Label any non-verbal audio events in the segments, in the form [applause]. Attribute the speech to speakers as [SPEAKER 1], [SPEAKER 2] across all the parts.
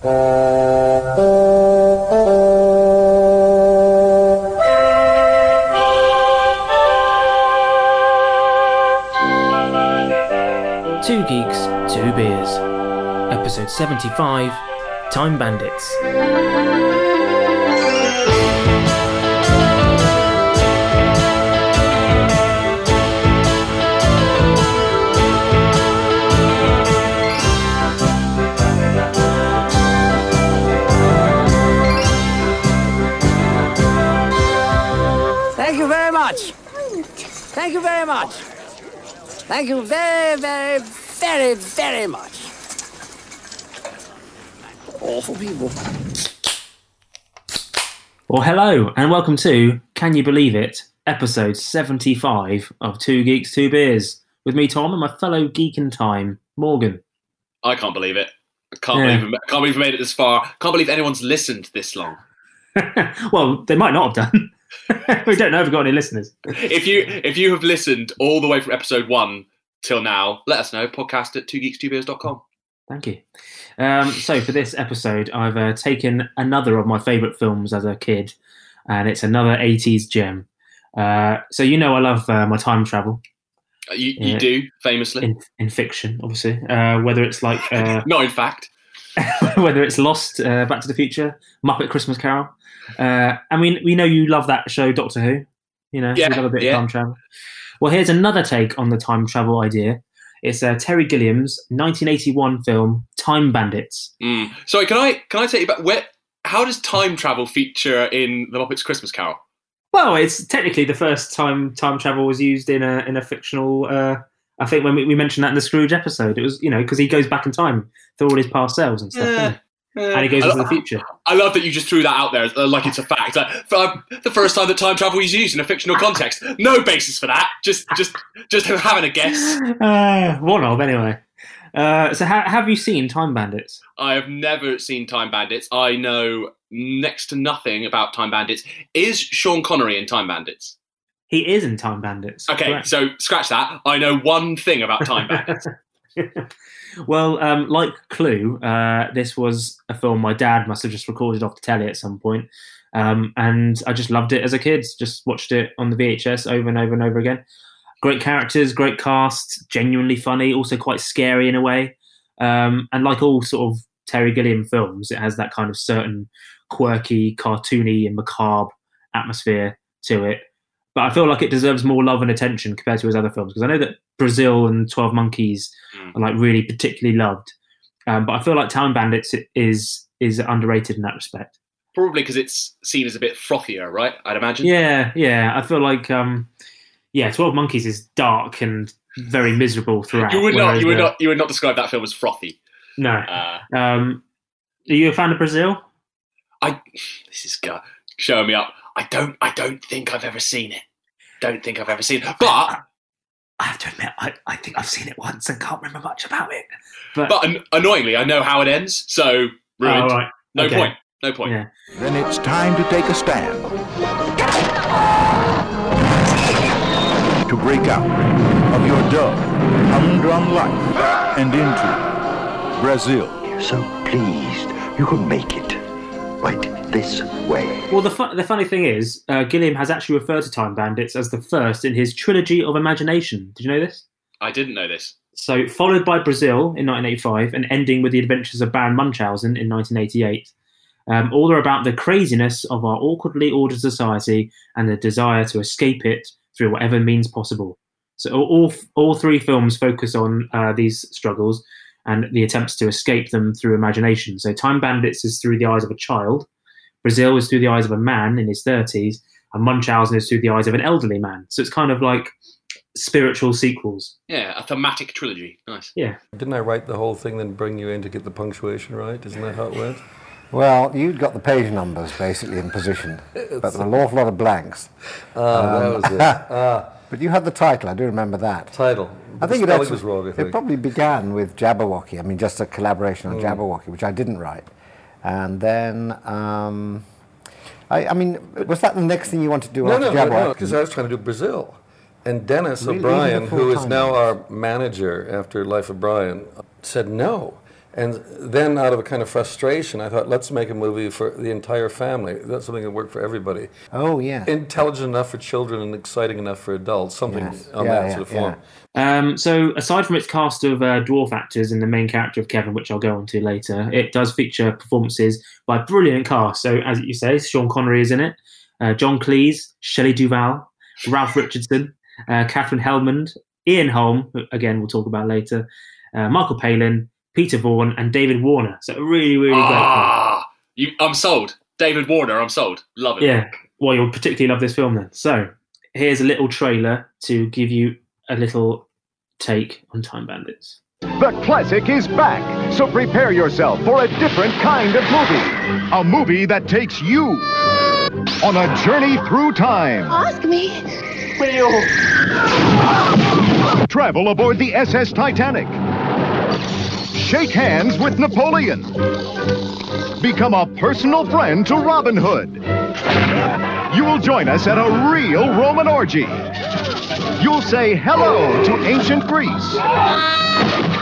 [SPEAKER 1] Two Geeks, Two Beers. Episode 75 Time Bandits.
[SPEAKER 2] Thank you very, very, very, very much. Awful people.
[SPEAKER 1] Well, hello, and welcome to Can You Believe It? Episode 75 of Two Geeks, Two Beers. With me, Tom, and my fellow geek in time, Morgan.
[SPEAKER 3] I can't believe it. I can't
[SPEAKER 1] Yeah.
[SPEAKER 3] believe can't believe we made it this far. Can't believe anyone's listened this long. [laughs]
[SPEAKER 1] well, they might not have done. [laughs] we don't know if we've got any listeners.
[SPEAKER 3] If you if you have listened all the way from episode one till now, let us know. Podcast at twogeeks2beers.com.
[SPEAKER 1] Thank you. Um, so, for this episode, I've uh, taken another of my favourite films as a kid, and it's another 80s gem. Uh, so, you know, I love uh, my time travel
[SPEAKER 3] Uh, You, you do famously,
[SPEAKER 1] in, in fiction, obviously. Uh, whether it's like uh, [laughs]
[SPEAKER 3] not in fact. [laughs]
[SPEAKER 1] whether it's Lost, uh, Back to the Future, Muppet Christmas Carol. Uh, I mean, we know you love that show, Doctor Who. You know,
[SPEAKER 3] Yeah,
[SPEAKER 1] you love a bit
[SPEAKER 3] yeah.
[SPEAKER 1] of time travel. Well, here's another take on the time travel idea. It's uh, Terry Gilliam's 1981 film Time Bandits.
[SPEAKER 3] Mm. Sorry, can I can I take you back? Where? How does time travel feature in the Muppets Christmas Carol?
[SPEAKER 1] Well, it's technically the first time time travel was used in a in a fictional. I think when we, we mentioned that in the Scrooge episode, it was you know because he goes back in time through all his past selves and stuff, doesn't and he goes
[SPEAKER 3] I,
[SPEAKER 1] into the future.
[SPEAKER 3] I love that you just threw that out there uh, like it's a fact. Like, for, the first time that time travel is used in a fictional context, no basis for that. Just just just having a guess.
[SPEAKER 1] Uh, one of anyway. Uh, so ha- have you seen Time Bandits?
[SPEAKER 3] I have never seen Time Bandits. I know next to nothing about Time Bandits. Is Sean Connery in Time Bandits?
[SPEAKER 1] He is in Time Bandits.
[SPEAKER 3] Okay,
[SPEAKER 1] correct.
[SPEAKER 3] so scratch that. I know one thing about Time Bandits. [laughs]
[SPEAKER 1] well, um, like Clue, uh, this was a film my dad must have just recorded off the telly at some point. Um, and I just loved it as a kid. Just watched it on the VHS over and over and over again. Great characters, great cast, genuinely funny, also quite scary in a way. Um, and like all sort of Terry Gilliam films, it has that kind of certain quirky, cartoony, and macabre atmosphere to it. But I feel like it deserves more love and attention compared to his other films because I know that Brazil and Twelve Monkeys
[SPEAKER 3] Mm.
[SPEAKER 1] are like really particularly loved. Um, but I feel like Time Bandits is is underrated in that respect.
[SPEAKER 3] Probably because it's seen as a bit frothier, right? I'd imagine.
[SPEAKER 1] Yeah, yeah. I feel like um, yeah, Twelve Monkeys is dark and very miserable throughout.
[SPEAKER 3] You would not. You would
[SPEAKER 1] the-
[SPEAKER 3] not. You would not describe that film as frothy.
[SPEAKER 1] No.
[SPEAKER 3] Uh,
[SPEAKER 1] Um, are you a fan of Brazil?
[SPEAKER 3] I. [sighs] This is showing me up. I don't. I don't think I've ever seen it. Don't think I've ever seen it. But
[SPEAKER 1] I have to admit, I, I think I've seen it once and can't remember much about it. But,
[SPEAKER 3] but an- annoyingly, I know how it ends. So ruined.
[SPEAKER 1] Oh, right.
[SPEAKER 3] No
[SPEAKER 1] Okay.
[SPEAKER 3] point. No point.
[SPEAKER 1] Yeah.
[SPEAKER 4] Then it's time to take a stand. To break out of your dull, humdrum life and into Brazil.
[SPEAKER 5] You're so pleased you could make it right this way.
[SPEAKER 1] Well, the fu- the funny thing is, uh, Gilliam has actually referred to Time Bandits as the first in his trilogy of imagination. Did you know this?
[SPEAKER 3] I didn't know this.
[SPEAKER 1] So, followed by Brazil in 1985 and ending with the adventures of Baron Munchausen in 1988. Um, all are about the craziness of our awkwardly ordered society and the desire to escape it through whatever means possible. So, all, all, all three films focus on uh, these struggles and the attempts to escape them through imagination. So, Time Bandits is through the eyes of a child, Brazil is through the eyes of a man in his 30s, and Munchausen is through the eyes of an elderly man. So, it's kind of like spiritual sequels.
[SPEAKER 3] Yeah, a thematic trilogy. Nice.
[SPEAKER 1] Yeah.
[SPEAKER 6] Didn't I write the whole thing, then bring you in to get the punctuation right? Isn't that how it went?
[SPEAKER 7] Well, you'd got the page numbers basically in position, but there were an awful lot of blanks.
[SPEAKER 6] Ah, that was it. [laughs] Ah,
[SPEAKER 7] But you had the title, I do remember that.
[SPEAKER 6] title.
[SPEAKER 7] I think it, actually,
[SPEAKER 6] was wrong.
[SPEAKER 7] It probably began with Jabberwocky, I mean, just a collaboration
[SPEAKER 6] Mm.
[SPEAKER 7] on Jabberwocky, which I didn't write. And then, um, I, I mean, was that the next thing you wanted to do
[SPEAKER 6] no,
[SPEAKER 7] after
[SPEAKER 6] no, no,
[SPEAKER 7] Jabberwocky?
[SPEAKER 6] no, because I was trying to do Brazil, and Dennis
[SPEAKER 7] Really?
[SPEAKER 6] O'Brien, who is now our manager after Life of Brian, said no. And then, out of a kind of frustration, I thought, let's make a movie for the entire family. That's something that worked for everybody.
[SPEAKER 7] Oh yeah.
[SPEAKER 6] Intelligent enough for children and exciting enough for adults. Something
[SPEAKER 7] Yes.
[SPEAKER 6] on
[SPEAKER 7] Yeah,
[SPEAKER 6] that
[SPEAKER 7] yeah,
[SPEAKER 6] sort of form.
[SPEAKER 1] Um, so, aside from its cast of uh, dwarf actors and the main character of Kevin, which I'll go on to later, it does feature performances by brilliant cast. So, as you say, Sean Connery is in it, uh, John Cleese, Shelley Duvall, Ralph Richardson, uh, Catherine Helmond, Ian Holm, who, again, we'll talk about later, uh, Michael Palin, Peter Vaughan, and David Warner. So, a really, really great.
[SPEAKER 3] Ah, you, I'm sold. David Warner, I'm sold. Love it.
[SPEAKER 1] Yeah. Well, you'll particularly love this film then. So, here's a little trailer to give you a little take on Time Bandits.
[SPEAKER 8] The classic is back, so prepare yourself for a different kind of movie. A movie that takes you on a journey through time.
[SPEAKER 9] Ask me. Will you?
[SPEAKER 8] Travel aboard the SS Titanic. Shake hands with Napoleon. Become a personal friend to Robin Hood. You will join us at a real Roman orgy. You'll say hello to ancient Greece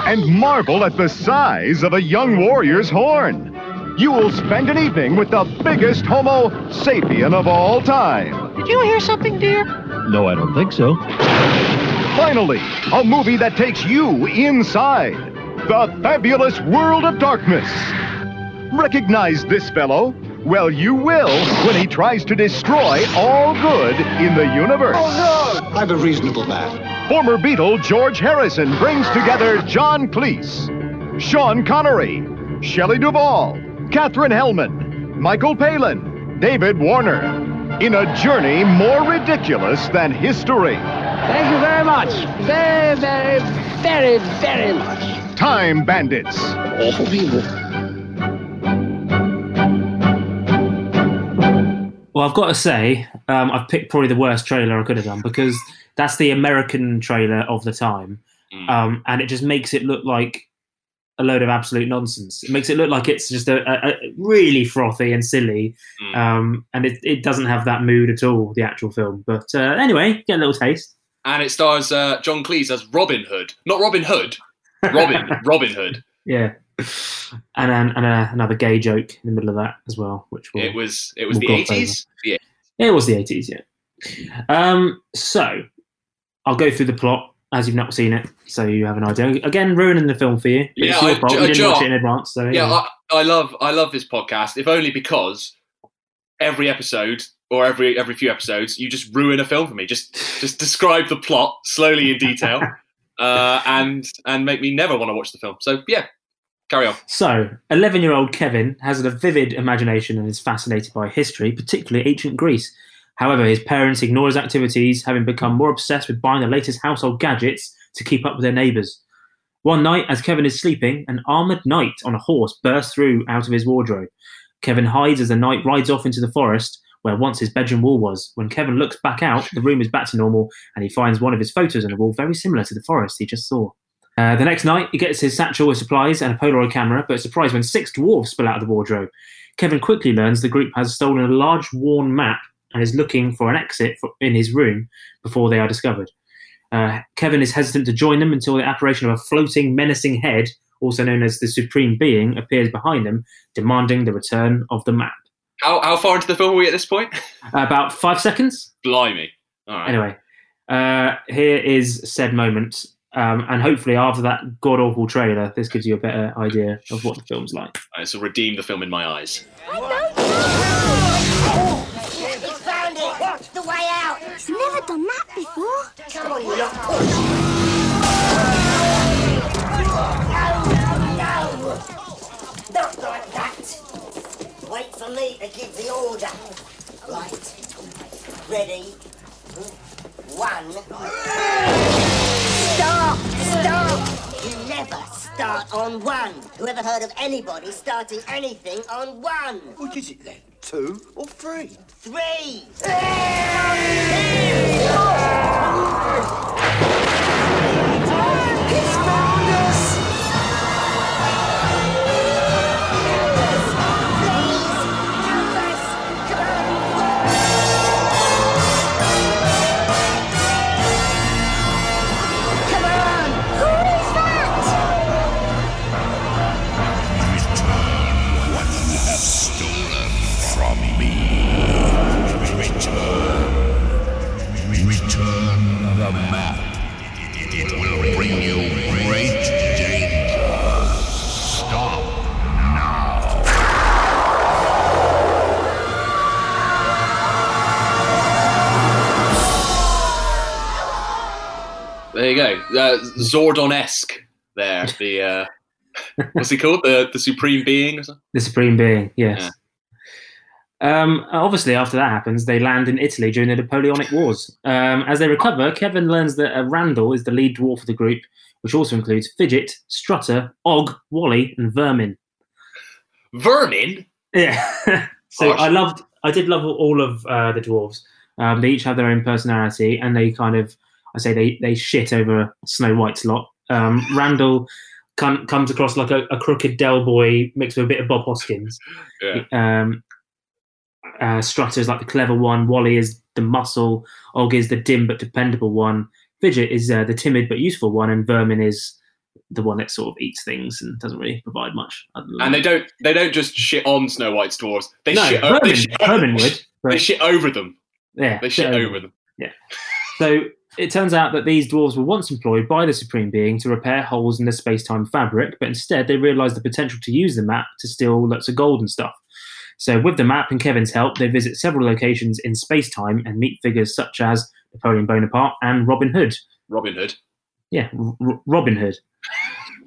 [SPEAKER 8] and marvel at the size of a young warrior's horn. You will spend an evening with the biggest Homo sapien of all time.
[SPEAKER 9] Did you hear something, dear?
[SPEAKER 8] No, I don't think so. Finally, a movie that takes you inside the fabulous world of darkness. Recognize this fellow? Well, you will when he tries to destroy all good in the universe.
[SPEAKER 5] Oh no! I'm a reasonable man.
[SPEAKER 8] Former Beatle George Harrison brings together John Cleese, Sean Connery, Shelley Duvall, Catherine Helmond, Michael Palin, David Warner, in a journey more ridiculous than history.
[SPEAKER 2] Thank you very much. Very, very, very, very much.
[SPEAKER 8] Time Bandits.
[SPEAKER 5] Awful people.
[SPEAKER 1] Well, I've got to say, um, I've picked probably the worst trailer I could have done because that's the American trailer of the time,
[SPEAKER 3] Mm.
[SPEAKER 1] um, and it just makes it look like a load of absolute nonsense. It makes it look like it's just a, a, a really frothy and silly,
[SPEAKER 3] Mm.
[SPEAKER 1] um, and it, it doesn't have that mood at all. The actual film, but uh, anyway, get a little taste.
[SPEAKER 3] And it stars uh, John Cleese as Robin Hood. Not Robin Hood. Robin. [laughs] Robin Hood.
[SPEAKER 1] Yeah, and then and uh, another gay joke in the middle of that as well, which will
[SPEAKER 3] It was it was
[SPEAKER 1] We'll
[SPEAKER 3] the 80s. Yeah.
[SPEAKER 1] It was the 80s, yeah. Um, so, I'll go through the plot as you've not seen it, so you have an idea. Again, ruining the film for you.
[SPEAKER 3] Yeah,
[SPEAKER 1] it's your
[SPEAKER 3] I-
[SPEAKER 1] fault. You didn't watch it in advance, so
[SPEAKER 3] Yeah, I, I love I love this podcast, if only because every episode or every every few episodes, you just ruin a film for me. Just just describe the plot slowly in detail, [laughs] uh, and and make me never want to watch the film. So yeah, carry on.
[SPEAKER 1] So, 11 year old Kevin has a vivid imagination and is fascinated by history, particularly ancient Greece. However, his parents ignore his activities, having become more obsessed with buying the latest household gadgets to keep up with their neighbours. One night, as Kevin is sleeping, an armoured knight on a horse bursts through out of his wardrobe. Kevin hides as the knight rides off into the forest where once his bedroom wall was. When Kevin looks back out, the room is back to normal and he finds one of his photos on the wall very similar to the forest he just saw. Uh, the next night, he gets his satchel with supplies and a Polaroid camera, but is surprised when six dwarves spill out of the wardrobe. Kevin quickly learns the group has stolen a large worn map and is looking for an exit for, in his room before they are discovered. Uh, Kevin is hesitant to join them until the apparition of a floating, menacing head, also known as the Supreme Being, appears behind them, demanding the return of the map.
[SPEAKER 3] How how far into the film are we at this point?
[SPEAKER 1] about five seconds.
[SPEAKER 3] Blimey. All right.
[SPEAKER 1] Anyway, uh, here is said moment. Um, and hopefully, after that god awful trailer, this gives you a better idea of what the film's like.
[SPEAKER 3] This will redeem the film in my eyes.
[SPEAKER 9] It's found it! What's the way out? It's never done that before. Come on, you lot. Not like that. Wait for me to give the order. Right. Ready. One. Stop! Stop! You never start on one. Whoever heard of anybody starting anything on one?
[SPEAKER 5] What is it then? Two or three?
[SPEAKER 9] Three! He's
[SPEAKER 3] Uh, Zordon-esque. There, [laughs] the uh, what's he called? The the supreme being or something.
[SPEAKER 1] The Supreme Being, yes. Um, obviously, after that happens, they land in Italy during the Napoleonic Wars. Um, as they recover, Kevin learns that uh, Randall is the lead dwarf of the group, which also includes Fidget, Strutter, Og, Wally, and Vermin.
[SPEAKER 3] Vermin.
[SPEAKER 1] Yeah. [laughs] so
[SPEAKER 3] Harsh.
[SPEAKER 1] I loved, I did love all of uh, the dwarves. Um, they each have their own personality, and they kind of, I say, they they shit over Snow White's lot. Um, Randall com- comes across like a, a crooked Del boy mixed with a bit of Bob Hoskins.
[SPEAKER 3] Yeah.
[SPEAKER 1] Um, uh, Strutter is like the clever one. Wally is the muscle. Og is the dim but dependable one. Fidget is uh, the timid but useful one, and Vermin is the one that sort of eats things and doesn't really provide much.
[SPEAKER 3] And they don't they don't just shit on Snow White's dwarves. They
[SPEAKER 1] no,
[SPEAKER 3] shit. o- they shit,
[SPEAKER 1] Vermin would.
[SPEAKER 3] they shit over them.
[SPEAKER 1] yeah,
[SPEAKER 3] They shit over them. Yeah.
[SPEAKER 1] So it turns out that these dwarves were once employed by the Supreme Being to repair holes in the space time fabric, but instead they realised the potential to use the map to steal lots of gold and stuff. So, with the map and Kevin's help, they visit several locations in space time and meet figures such as Napoleon Bonaparte and Robin Hood.
[SPEAKER 3] Robin Hood.
[SPEAKER 1] Yeah, R- Robin Hood.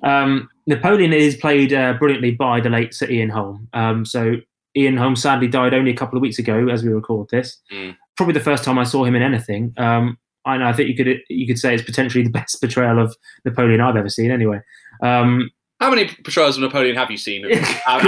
[SPEAKER 1] Um, Napoleon is played uh, brilliantly by the late Sir Ian Holm. Um, so, Ian Holm sadly died only a couple of weeks ago as we record this.
[SPEAKER 3] Mm.
[SPEAKER 1] Probably the first time I saw him in anything. Um, I know. I think you could you could say it's potentially the [laughs] best portrayal of Napoleon I've ever seen. Anyway, um,
[SPEAKER 3] How many portrayals of Napoleon have you seen? [laughs]
[SPEAKER 1] Good,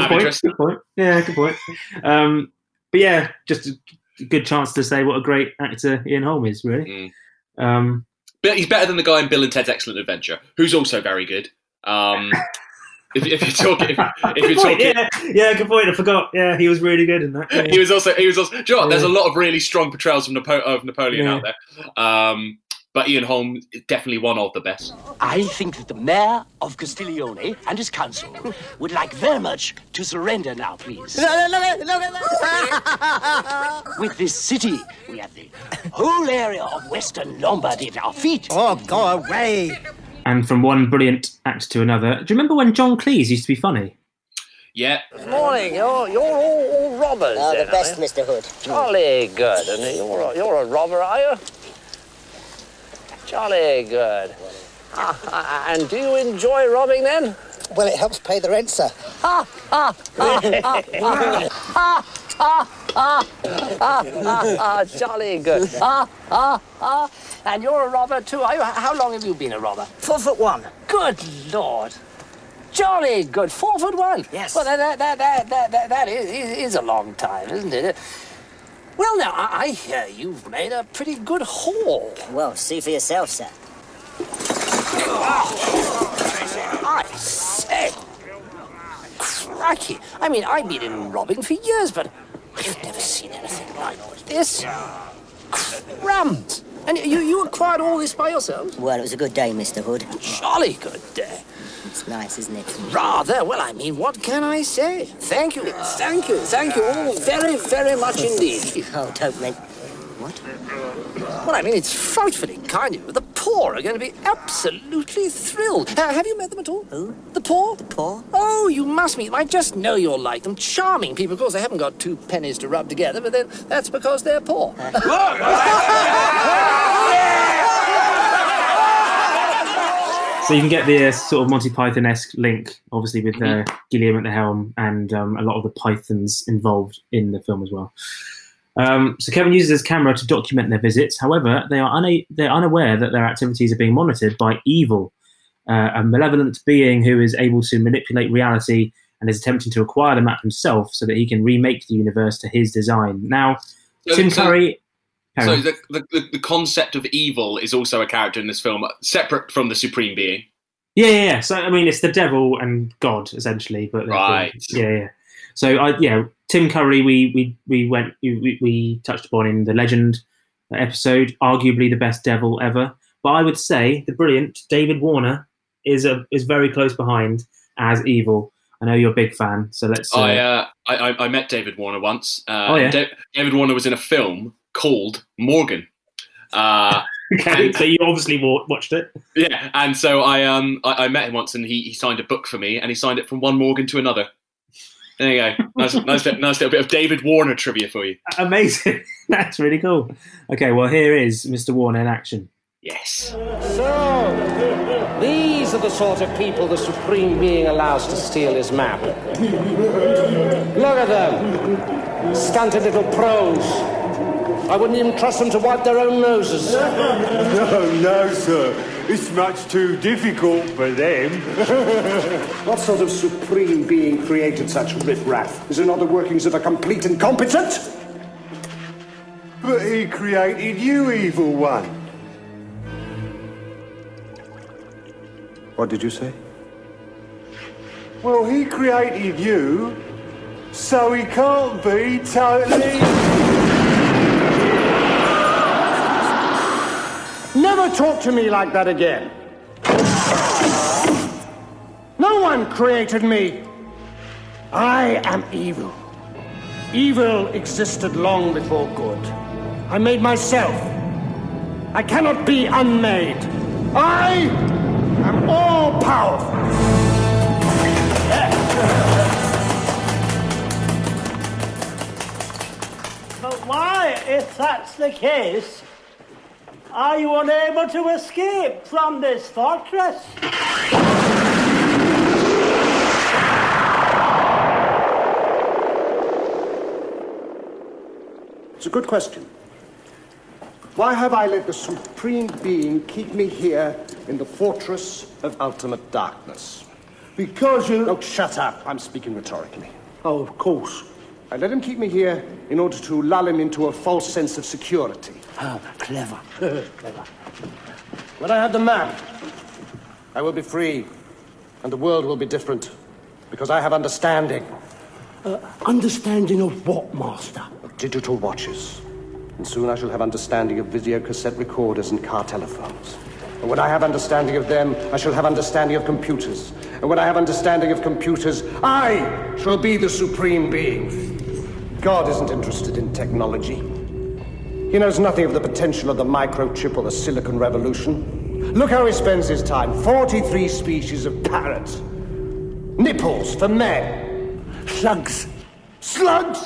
[SPEAKER 1] point, good point. Yeah, good point. Um, but yeah, just a good chance to say what a great actor Ian Holm is. Really.
[SPEAKER 3] Mm.
[SPEAKER 1] Um,
[SPEAKER 3] But he's better than the guy in Bill and Ted's Excellent Adventure, who's also very good. Um, [laughs] if, if you're talking, if, [laughs] if you're
[SPEAKER 1] point,
[SPEAKER 3] talking,
[SPEAKER 1] yeah, yeah, good point. I forgot. Yeah, he was really good in that. Yeah.
[SPEAKER 3] he was also he was also. Do you know what? There's a lot of really strong portrayals of, Napo- of Napoleon
[SPEAKER 1] Yeah.
[SPEAKER 3] out there. Um, but Ian Holm is definitely one of the best.
[SPEAKER 10] I think that the mayor of Castiglione and his council would like very much to surrender now, please. Look at [laughs] that with this city, we have the whole area of Western Lombardy at our feet.
[SPEAKER 2] Oh, go away.
[SPEAKER 1] And from one brilliant actor to another. Do you remember when John Cleese used to be funny?
[SPEAKER 3] Yeah,
[SPEAKER 11] Morning, you're, you're all, all robbers.
[SPEAKER 9] Oh,
[SPEAKER 11] then,
[SPEAKER 9] the best. Mr. Hood.
[SPEAKER 11] Jolly good. And you're a, you're a robber, are you? Jolly good. Ah, ah, and do you enjoy robbing then?
[SPEAKER 9] Well, it helps pay the rent, sir.
[SPEAKER 11] Ah, ah, ah, ah, ah, ah, ah, ah, ah, ah, ah, jolly good. Ah, ah, ah. And you're a robber too, are you? How long have you been a robber?
[SPEAKER 2] Four foot one.
[SPEAKER 11] Good Lord. Jolly good. Four foot one.
[SPEAKER 2] Yes.
[SPEAKER 11] Well, that, that, that, that, that, that, is, is a long time, isn't it? Well, now, I, I hear you've made a pretty good haul.
[SPEAKER 9] Well, see for yourself, sir.
[SPEAKER 11] I say. Crikey. I mean, I've been in robbing for years, but I've never seen anything like this. Crumbs. And you, you acquired all this by yourselves?
[SPEAKER 9] Well, it was a good day, Mr. Hood.
[SPEAKER 11] Jolly good day.
[SPEAKER 9] It's nice, isn't it?
[SPEAKER 11] Rather. Well, I mean, what can I say? Thank you, thank you, thank you all very, very much indeed. [laughs]
[SPEAKER 9] Oh, don't men... What?
[SPEAKER 11] Well, I mean, it's frightfully kind of you. The poor are going to be absolutely thrilled. Uh, have you met them at all?
[SPEAKER 9] Who?
[SPEAKER 11] The poor?
[SPEAKER 9] The poor?
[SPEAKER 11] Oh, you must meet them. I just know you'll like them. Charming people. Of course, they haven't got two pennies to rub together, but then that's because they're poor. [laughs] [laughs]
[SPEAKER 1] So you can get the uh, sort of Monty Python esque link, obviously, with uh, Gilliam at the helm and um, a lot of the Pythons involved in the film as well. Um, so Kevin uses his camera to document their visits. However, they are una- they're unaware that their activities are being monitored by evil, uh, a malevolent being who is able to manipulate reality and is attempting to acquire the map himself so that he can remake the universe to his design. Now,
[SPEAKER 3] So-
[SPEAKER 1] Tim
[SPEAKER 3] so-
[SPEAKER 1] Curry.
[SPEAKER 3] So the, the, the, the concept of evil is also a character in this film, separate from the supreme being.
[SPEAKER 1] Yeah, yeah, yeah. So I mean, it's the devil and God essentially, but
[SPEAKER 3] Right.
[SPEAKER 1] Yeah, yeah. So I, yeah, Tim Curry, we we we went, we, we touched upon in the Legend episode, arguably the best devil ever. But I would say the brilliant David Warner is a is very close behind as evil. I know you're a big fan, so let's. Uh,
[SPEAKER 3] I, uh, I I met David Warner once. Uh,
[SPEAKER 1] Oh, yeah?
[SPEAKER 3] Da- David Warner was in a film called Morgan. Uh, [laughs]
[SPEAKER 1] okay, so you obviously wa- watched it.
[SPEAKER 3] yeah, and so I um I, I met him once, and he, he signed a book for me, and he signed it from one Morgan to another. There you go. Nice, [laughs] nice, nice little bit of David Warner trivia for you.
[SPEAKER 1] Amazing. [laughs] That's really cool. Okay, well here is Mr. Warner in action.
[SPEAKER 3] Yes.
[SPEAKER 11] So, these are the sort of people the Supreme Being allows to steal his map. Look at them. Stunted little pros. I wouldn't even trust them to wipe their own noses. [laughs]
[SPEAKER 12] No, no, sir. It's much too difficult for them. [laughs]
[SPEAKER 13] What sort of supreme being created such riffraff? Is it not the workings of a complete incompetent?
[SPEAKER 12] But he created you, evil one.
[SPEAKER 13] What did you say?
[SPEAKER 12] Well, he created you, so he can't be totally.
[SPEAKER 13] Never talk to me like that again. No one created me. I am evil. Evil existed long before good. I made myself. I cannot be unmade. I am all powerful.
[SPEAKER 14] But why, if that's the case, are you unable to escape from this fortress?
[SPEAKER 13] It's a good question. Why have I let the Supreme Being keep me here in the fortress of ultimate darkness?
[SPEAKER 12] Because you.
[SPEAKER 13] Don't shut up. I'm speaking rhetorically.
[SPEAKER 14] Oh, of course.
[SPEAKER 13] I let him keep me here in order to lull him into a false sense of security.
[SPEAKER 14] Clever. clever.
[SPEAKER 13] When I have the map, I will be free, and the world will be different, because I have understanding.
[SPEAKER 14] Uh, understanding of what, Master?
[SPEAKER 13] Of digital watches. And soon I shall have understanding of video cassette recorders and car telephones. And when I have understanding of them, I shall have understanding of computers. And when I have understanding of computers, I shall be the supreme being. God isn't interested in technology. He knows nothing of the potential of the microchip or the silicon revolution. Look how he spends his time 43 species of parrots. Nipples for men.
[SPEAKER 14] Slugs.
[SPEAKER 13] Slugs!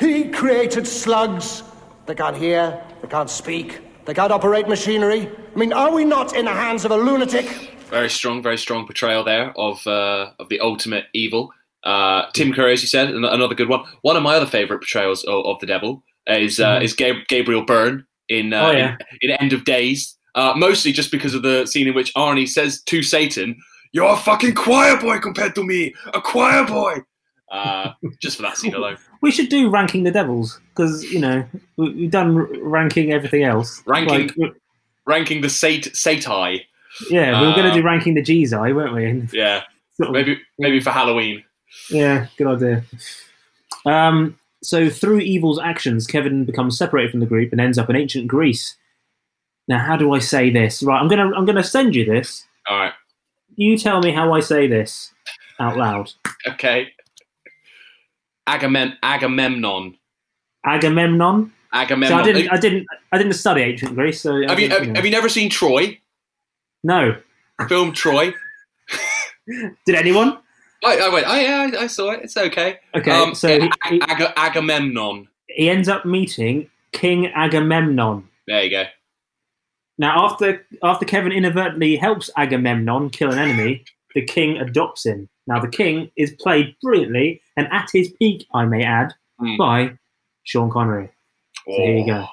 [SPEAKER 13] He created slugs. They can't hear, they can't speak, they can't operate machinery. I mean, are we not in the hands of a lunatic?
[SPEAKER 3] Very strong, very strong portrayal there of uh, of the ultimate evil. Uh, Tim Curry, as you said, an- another good one. One of my other favourite portrayals of, of the devil is uh,
[SPEAKER 1] Mhm.
[SPEAKER 3] is Gab- Gabriel Byrne in, uh,
[SPEAKER 1] Oh, yeah.
[SPEAKER 3] in in End of Days. Uh, mostly just because of the scene in which Arnie says to Satan, "You're a fucking choir boy compared to me, a choir boy." Uh, [laughs] just for that scene alone.
[SPEAKER 1] We should do ranking the devils because you know we, we've done r- ranking everything else.
[SPEAKER 3] Ranking,
[SPEAKER 1] Like,
[SPEAKER 3] ranking the sat Satai.
[SPEAKER 1] yeah, we were going
[SPEAKER 3] Uh,
[SPEAKER 1] to do ranking the G'I, weren't we? [laughs]
[SPEAKER 3] Yeah,
[SPEAKER 1] Sort of-
[SPEAKER 3] maybe maybe for Halloween.
[SPEAKER 1] Yeah, good idea. Um, so through evil's actions, Kevin becomes separated from the group and ends up in ancient Greece. Now, how do I say this? Right, I'm gonna I'm gonna send you this.
[SPEAKER 3] All right,
[SPEAKER 1] You tell me how I say this out loud.
[SPEAKER 3] okay. Agamem- Agamemnon.
[SPEAKER 1] Agamemnon.
[SPEAKER 3] Agamemnon.
[SPEAKER 1] So I didn't I didn't I didn't study ancient Greece. So
[SPEAKER 3] have you have,
[SPEAKER 1] know.
[SPEAKER 3] have you never seen Troy?
[SPEAKER 1] No.
[SPEAKER 3] Film Troy. [laughs]
[SPEAKER 1] Did anyone?
[SPEAKER 3] I, I went. Oh yeah, I, I saw it. It's okay.
[SPEAKER 1] Okay,
[SPEAKER 3] Um,
[SPEAKER 1] so
[SPEAKER 3] yeah,
[SPEAKER 1] he-
[SPEAKER 3] Ag- Ag- Agamemnon.
[SPEAKER 1] He ends up meeting King Agamemnon.
[SPEAKER 3] There you go.
[SPEAKER 1] Now, after after Kevin inadvertently helps Agamemnon kill an enemy, [laughs] the king adopts him. Now, the king is played brilliantly and at his peak, I may add,
[SPEAKER 3] Hmm.
[SPEAKER 1] by Sean Connery. So here you go.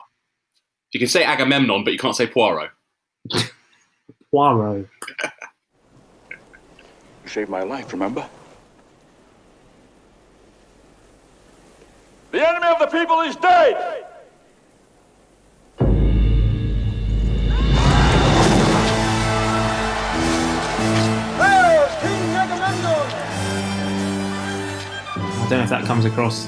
[SPEAKER 3] You can say Agamemnon, but you can't say Poirot. [laughs]
[SPEAKER 1] Poirot. [laughs]
[SPEAKER 15] You saved my life, remember?
[SPEAKER 16] The enemy of the people is dead!
[SPEAKER 1] I don't know if that comes across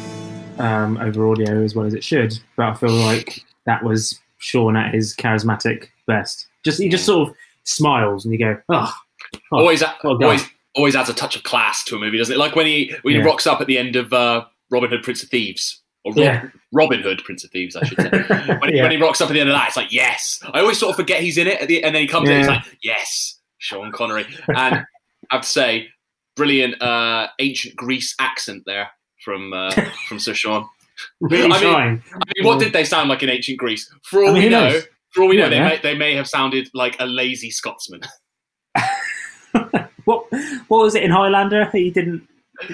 [SPEAKER 1] um, over audio as well as it should, but I feel like that was Sean at his charismatic best. Just he just sort of smiles and you go, oh, oh
[SPEAKER 3] always,
[SPEAKER 1] well
[SPEAKER 3] always, always adds a touch of class to a movie, doesn't it? Like when he when he rocks up at the end of uh, Robin Hood, Prince of Thieves, or Rob,
[SPEAKER 1] Yeah.
[SPEAKER 3] Robin Hood, Prince of Thieves, I should say. [laughs] when, he,
[SPEAKER 1] Yeah.
[SPEAKER 3] when he rocks up at the end of that, it's like yes. I always sort of forget he's in it, at the, and then he comes in, it's like yes, Sean Connery. And I have to say, brilliant uh, ancient Greece accent there from uh, [laughs] from Sir Sean.
[SPEAKER 1] Really
[SPEAKER 3] I mean. I mean, what did they sound like in ancient Greece? For all
[SPEAKER 1] I mean,
[SPEAKER 3] we know,
[SPEAKER 1] knows?
[SPEAKER 3] For all we know,
[SPEAKER 1] Yeah.
[SPEAKER 3] they may they may have sounded like a lazy Scotsman. [laughs]
[SPEAKER 1] What what was it in Highlander? He didn't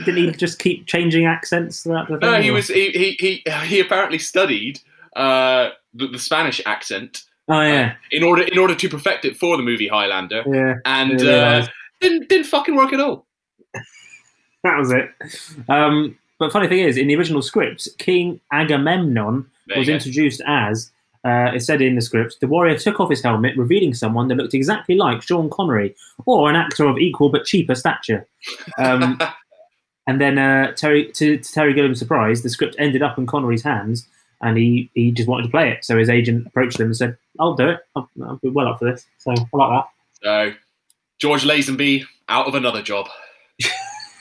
[SPEAKER 1] didn't he just keep changing accents throughout the thing?
[SPEAKER 3] No, he was he he he, he apparently studied uh, the, the Spanish accent
[SPEAKER 1] Oh yeah,
[SPEAKER 3] in order in order to perfect it for the movie Highlander,
[SPEAKER 1] yeah.
[SPEAKER 3] and
[SPEAKER 1] Yeah,
[SPEAKER 3] uh, didn't didn't fucking work at all. [laughs]
[SPEAKER 1] that was it. Um, but funny thing is, in the original script, King Agamemnon was
[SPEAKER 3] go.
[SPEAKER 1] introduced as. Uh, it said in the script, the warrior took off his helmet, revealing someone that looked exactly like Sean Connery, or an actor of equal but cheaper stature. Um, [laughs] and then, uh, Terry, to, to Terry Gilliam's surprise, the script ended up in Connery's hands, and he, he just wanted to play it. So his agent approached him and said, "I'll do it. I'll, I'll be well up for this." So I like that.
[SPEAKER 3] So George Lazenby out of another job.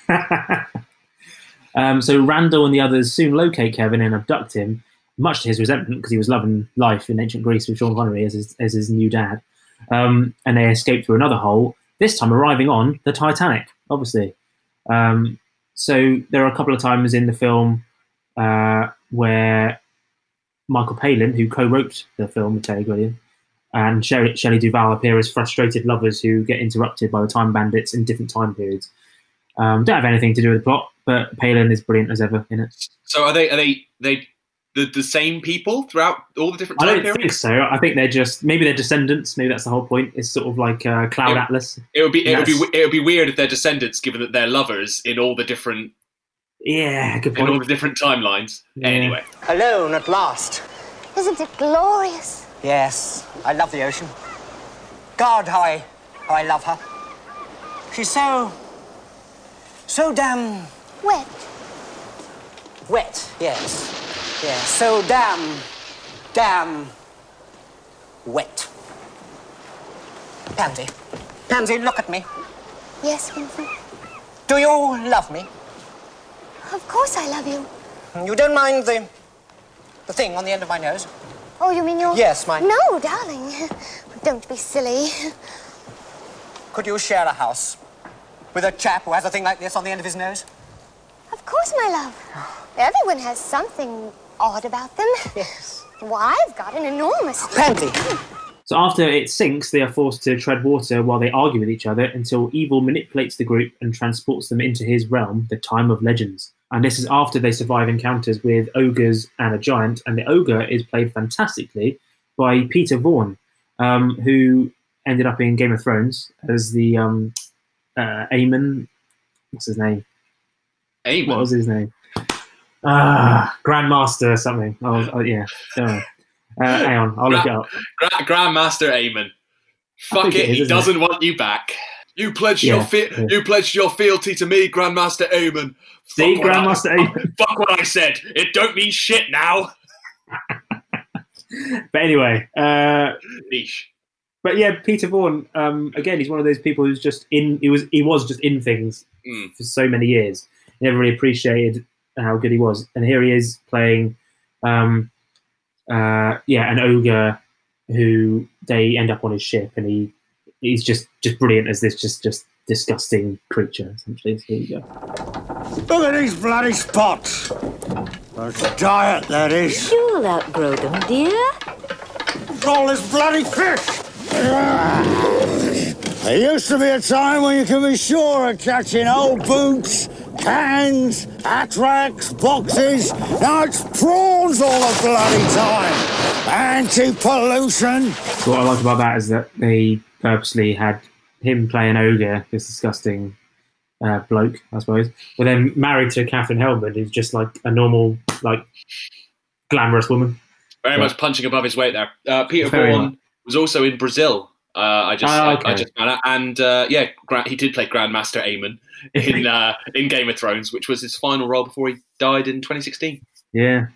[SPEAKER 3] [laughs]
[SPEAKER 1] Um, so Randall and the others soon locate Kevin and abduct him, much to his resentment because he was loving life in ancient Greece with Sean Connery as his, as his new dad. Um, and they escape through another hole, this time arriving on the Titanic, obviously. Um, so there are a couple of times in the film uh, where Michael Palin, who co-wrote the film with Terry Gilliam, and Shelley, Shelley Duvall appear as frustrated lovers who get interrupted by the time bandits in different time periods. Um, don't have anything to do with the plot, but Palin is brilliant as ever in it.
[SPEAKER 3] So are they are they they the, the same people throughout all the different
[SPEAKER 1] I
[SPEAKER 3] time
[SPEAKER 1] don't think so. I think they're just maybe they're descendants. Maybe that's the whole point. It's sort of like uh, Cloud
[SPEAKER 3] Yeah.
[SPEAKER 1] Atlas.
[SPEAKER 3] It would be it would be it would be weird if they're descendants, given that they're lovers in all the different
[SPEAKER 1] Yeah, good point.
[SPEAKER 3] in all the different timelines. Anyway,
[SPEAKER 15] Alone at last.
[SPEAKER 17] Isn't it glorious?
[SPEAKER 15] Yes, I love the ocean. God, how I, how I love her. She's so, so damn
[SPEAKER 17] Wet.
[SPEAKER 15] wet. Yes, yes, so damn, damn wet. Pansy, Pansy, look at me.
[SPEAKER 17] Yes, Vincent.
[SPEAKER 15] Do you love me?
[SPEAKER 17] Of course I love you.
[SPEAKER 15] You don't mind the, the thing on the end of my nose?
[SPEAKER 17] Oh, you mean your...
[SPEAKER 15] Yes, my-
[SPEAKER 17] No, darling. [laughs] Don't be silly.
[SPEAKER 15] Could you share a house with a chap who has a thing like this on the end of his nose?
[SPEAKER 17] Of course, my love. Everyone has something odd about them.
[SPEAKER 15] Yes.
[SPEAKER 17] Why, I've got an enormous...
[SPEAKER 15] Pansy.
[SPEAKER 1] So after it sinks, they are forced to tread water while they argue with each other until Evil manipulates the group and transports them into his realm, the Time of Legends. And this is after they survive encounters with ogres and a giant. And the ogre is played fantastically by Peter Vaughan, um, who ended up in Game of Thrones as the um, uh, Aemon. What's his name?
[SPEAKER 3] Aemon.
[SPEAKER 1] What was his name? Ah, Grand Maester or something. Oh, oh yeah. Uh, hang on, I'll look it up.
[SPEAKER 3] Gra- Grand Maester Aemon. Fuck it,
[SPEAKER 1] it is,
[SPEAKER 3] he
[SPEAKER 1] isn't it?
[SPEAKER 3] doesn't want you back. You pledged
[SPEAKER 1] Yeah,
[SPEAKER 3] your fe-
[SPEAKER 1] yeah.
[SPEAKER 3] you pledged your fealty to me, Grand Maester Aemon.
[SPEAKER 1] See,
[SPEAKER 3] Fuck I-
[SPEAKER 1] Grand Maester Aemon.
[SPEAKER 3] Fuck what I said. It don't mean shit now. [laughs]
[SPEAKER 1] But anyway, uh,
[SPEAKER 3] Niche.
[SPEAKER 1] but yeah, Peter Vaughan. Um, again, he's one of those people who's just in. He was. He was just in things
[SPEAKER 3] Mm.
[SPEAKER 1] for so many years. Never really appreciated how good he was, and here he is playing. Um, uh, yeah, an ogre who they end up on his ship, and he he's just just brilliant as this just just disgusting creature. Essentially, so here you go.
[SPEAKER 12] Look at these bloody spots. That's diet, that is.
[SPEAKER 18] You'll outgrow them, dear.
[SPEAKER 12] All this bloody fish. There used to be a time when you could be sure of catching old boots, cans, hat racks, boxes. Now it's prawns all the bloody time. Anti-pollution.
[SPEAKER 1] So what I like about that is that they purposely had him play an ogre, this disgusting uh, bloke, I suppose, but then married to Catherine Helmond, who's just like a normal, like glamorous woman.
[SPEAKER 3] Very
[SPEAKER 1] Yeah.
[SPEAKER 3] much punching above his weight there. Uh, Peter
[SPEAKER 1] Very
[SPEAKER 3] Vaughan
[SPEAKER 1] much.
[SPEAKER 3] was also in Brazil. Uh, I just,
[SPEAKER 1] Ah,
[SPEAKER 3] I- I, just found out, and uh, yeah, he did play Grand Maester Aemon in [laughs] uh, in Game of Thrones, which was his final role before he died in 2016.
[SPEAKER 1] Yeah.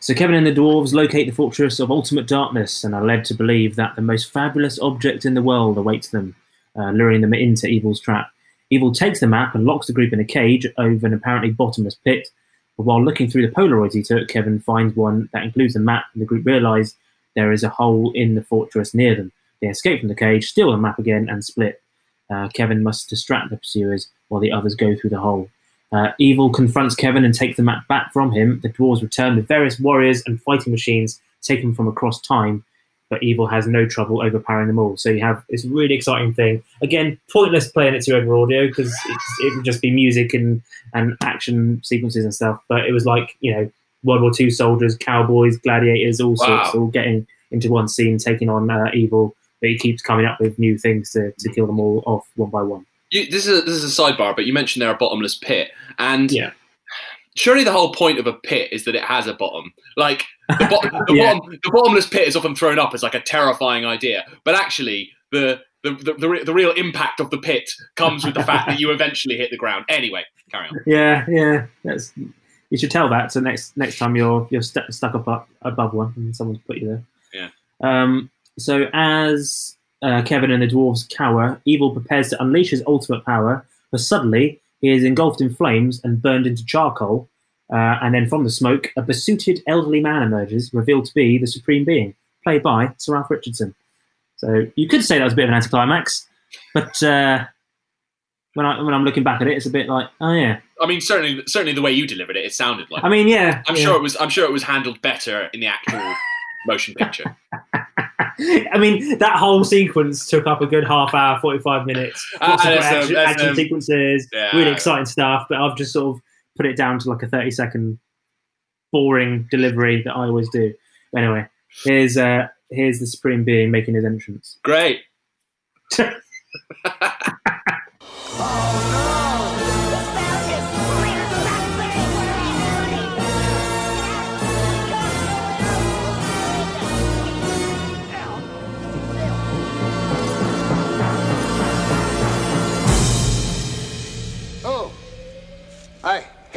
[SPEAKER 1] So Kevin and the dwarves locate the fortress of ultimate darkness and are led to believe that the most fabulous object in the world awaits them, uh, luring them into Evil's trap. Evil takes the map and locks the group in a cage over an apparently bottomless pit. But while looking through the Polaroids he took, Kevin finds one that includes a map, and the group realise there is a hole in the fortress near them. They escape from the cage, steal the map again, and split. Uh, Kevin must distract the pursuers while the others go through the hole. Uh, Evil confronts Kevin and takes the map back from him. The dwarves return with various warriors and fighting machines taken from across time. but evil has no trouble overpowering them all. So you have this really exciting thing. Again, pointless playing it to over audio because it would just be music and, and action sequences and stuff. But it was like, you know, World War II soldiers, cowboys, gladiators, all sorts,
[SPEAKER 3] Wow.
[SPEAKER 1] all getting into one scene, taking on uh, evil. But he keeps coming up with new things to, to kill them all off one by one.
[SPEAKER 3] You, this is a, this is a sidebar, but you mentioned they're a bottomless pit, and
[SPEAKER 1] Yeah.
[SPEAKER 3] surely the whole point of a pit is that it has a bottom. Like the, bo- [laughs] the,
[SPEAKER 1] Yeah.
[SPEAKER 3] bottom, the bottomless pit is often thrown up as like a terrifying idea, but actually the the, the, the, re- the real impact of the pit comes with the fact that you eventually hit the ground. Anyway, carry on.
[SPEAKER 1] Yeah, yeah. That's you should tell that. So next next time you're you're stu stuck up, up above one and someone's put you there.
[SPEAKER 3] Yeah.
[SPEAKER 1] Um, so as uh, Kevin and the dwarves cower, Evil prepares to unleash his ultimate power, but suddenly he is engulfed in flames and burned into charcoal. Uh, and then from the smoke, a besuited elderly man emerges, revealed to be the Supreme Being, played by Sir Ralph Richardson. So you could say that was a bit of an anticlimax, but uh, when I when I'm looking back at it, it's a bit like, oh yeah,
[SPEAKER 3] I mean, certainly certainly the way you delivered it, it sounded like.
[SPEAKER 1] I mean, yeah,
[SPEAKER 3] I'm
[SPEAKER 1] yeah.
[SPEAKER 3] sure it was. I'm sure it was handled better in the actual motion picture. [laughs] [laughs]
[SPEAKER 1] I mean, that whole sequence took up a good half hour, 45 minutes.
[SPEAKER 3] Ah,
[SPEAKER 1] Lots of
[SPEAKER 3] that's, um,
[SPEAKER 1] action, action
[SPEAKER 3] um,
[SPEAKER 1] sequences,
[SPEAKER 3] yeah.
[SPEAKER 1] really exciting stuff, but I've just sort of put it down to like a 30 second boring delivery that I always do. Anyway, here's uh, here's the Supreme Being making his entrance.
[SPEAKER 3] Great. [laughs]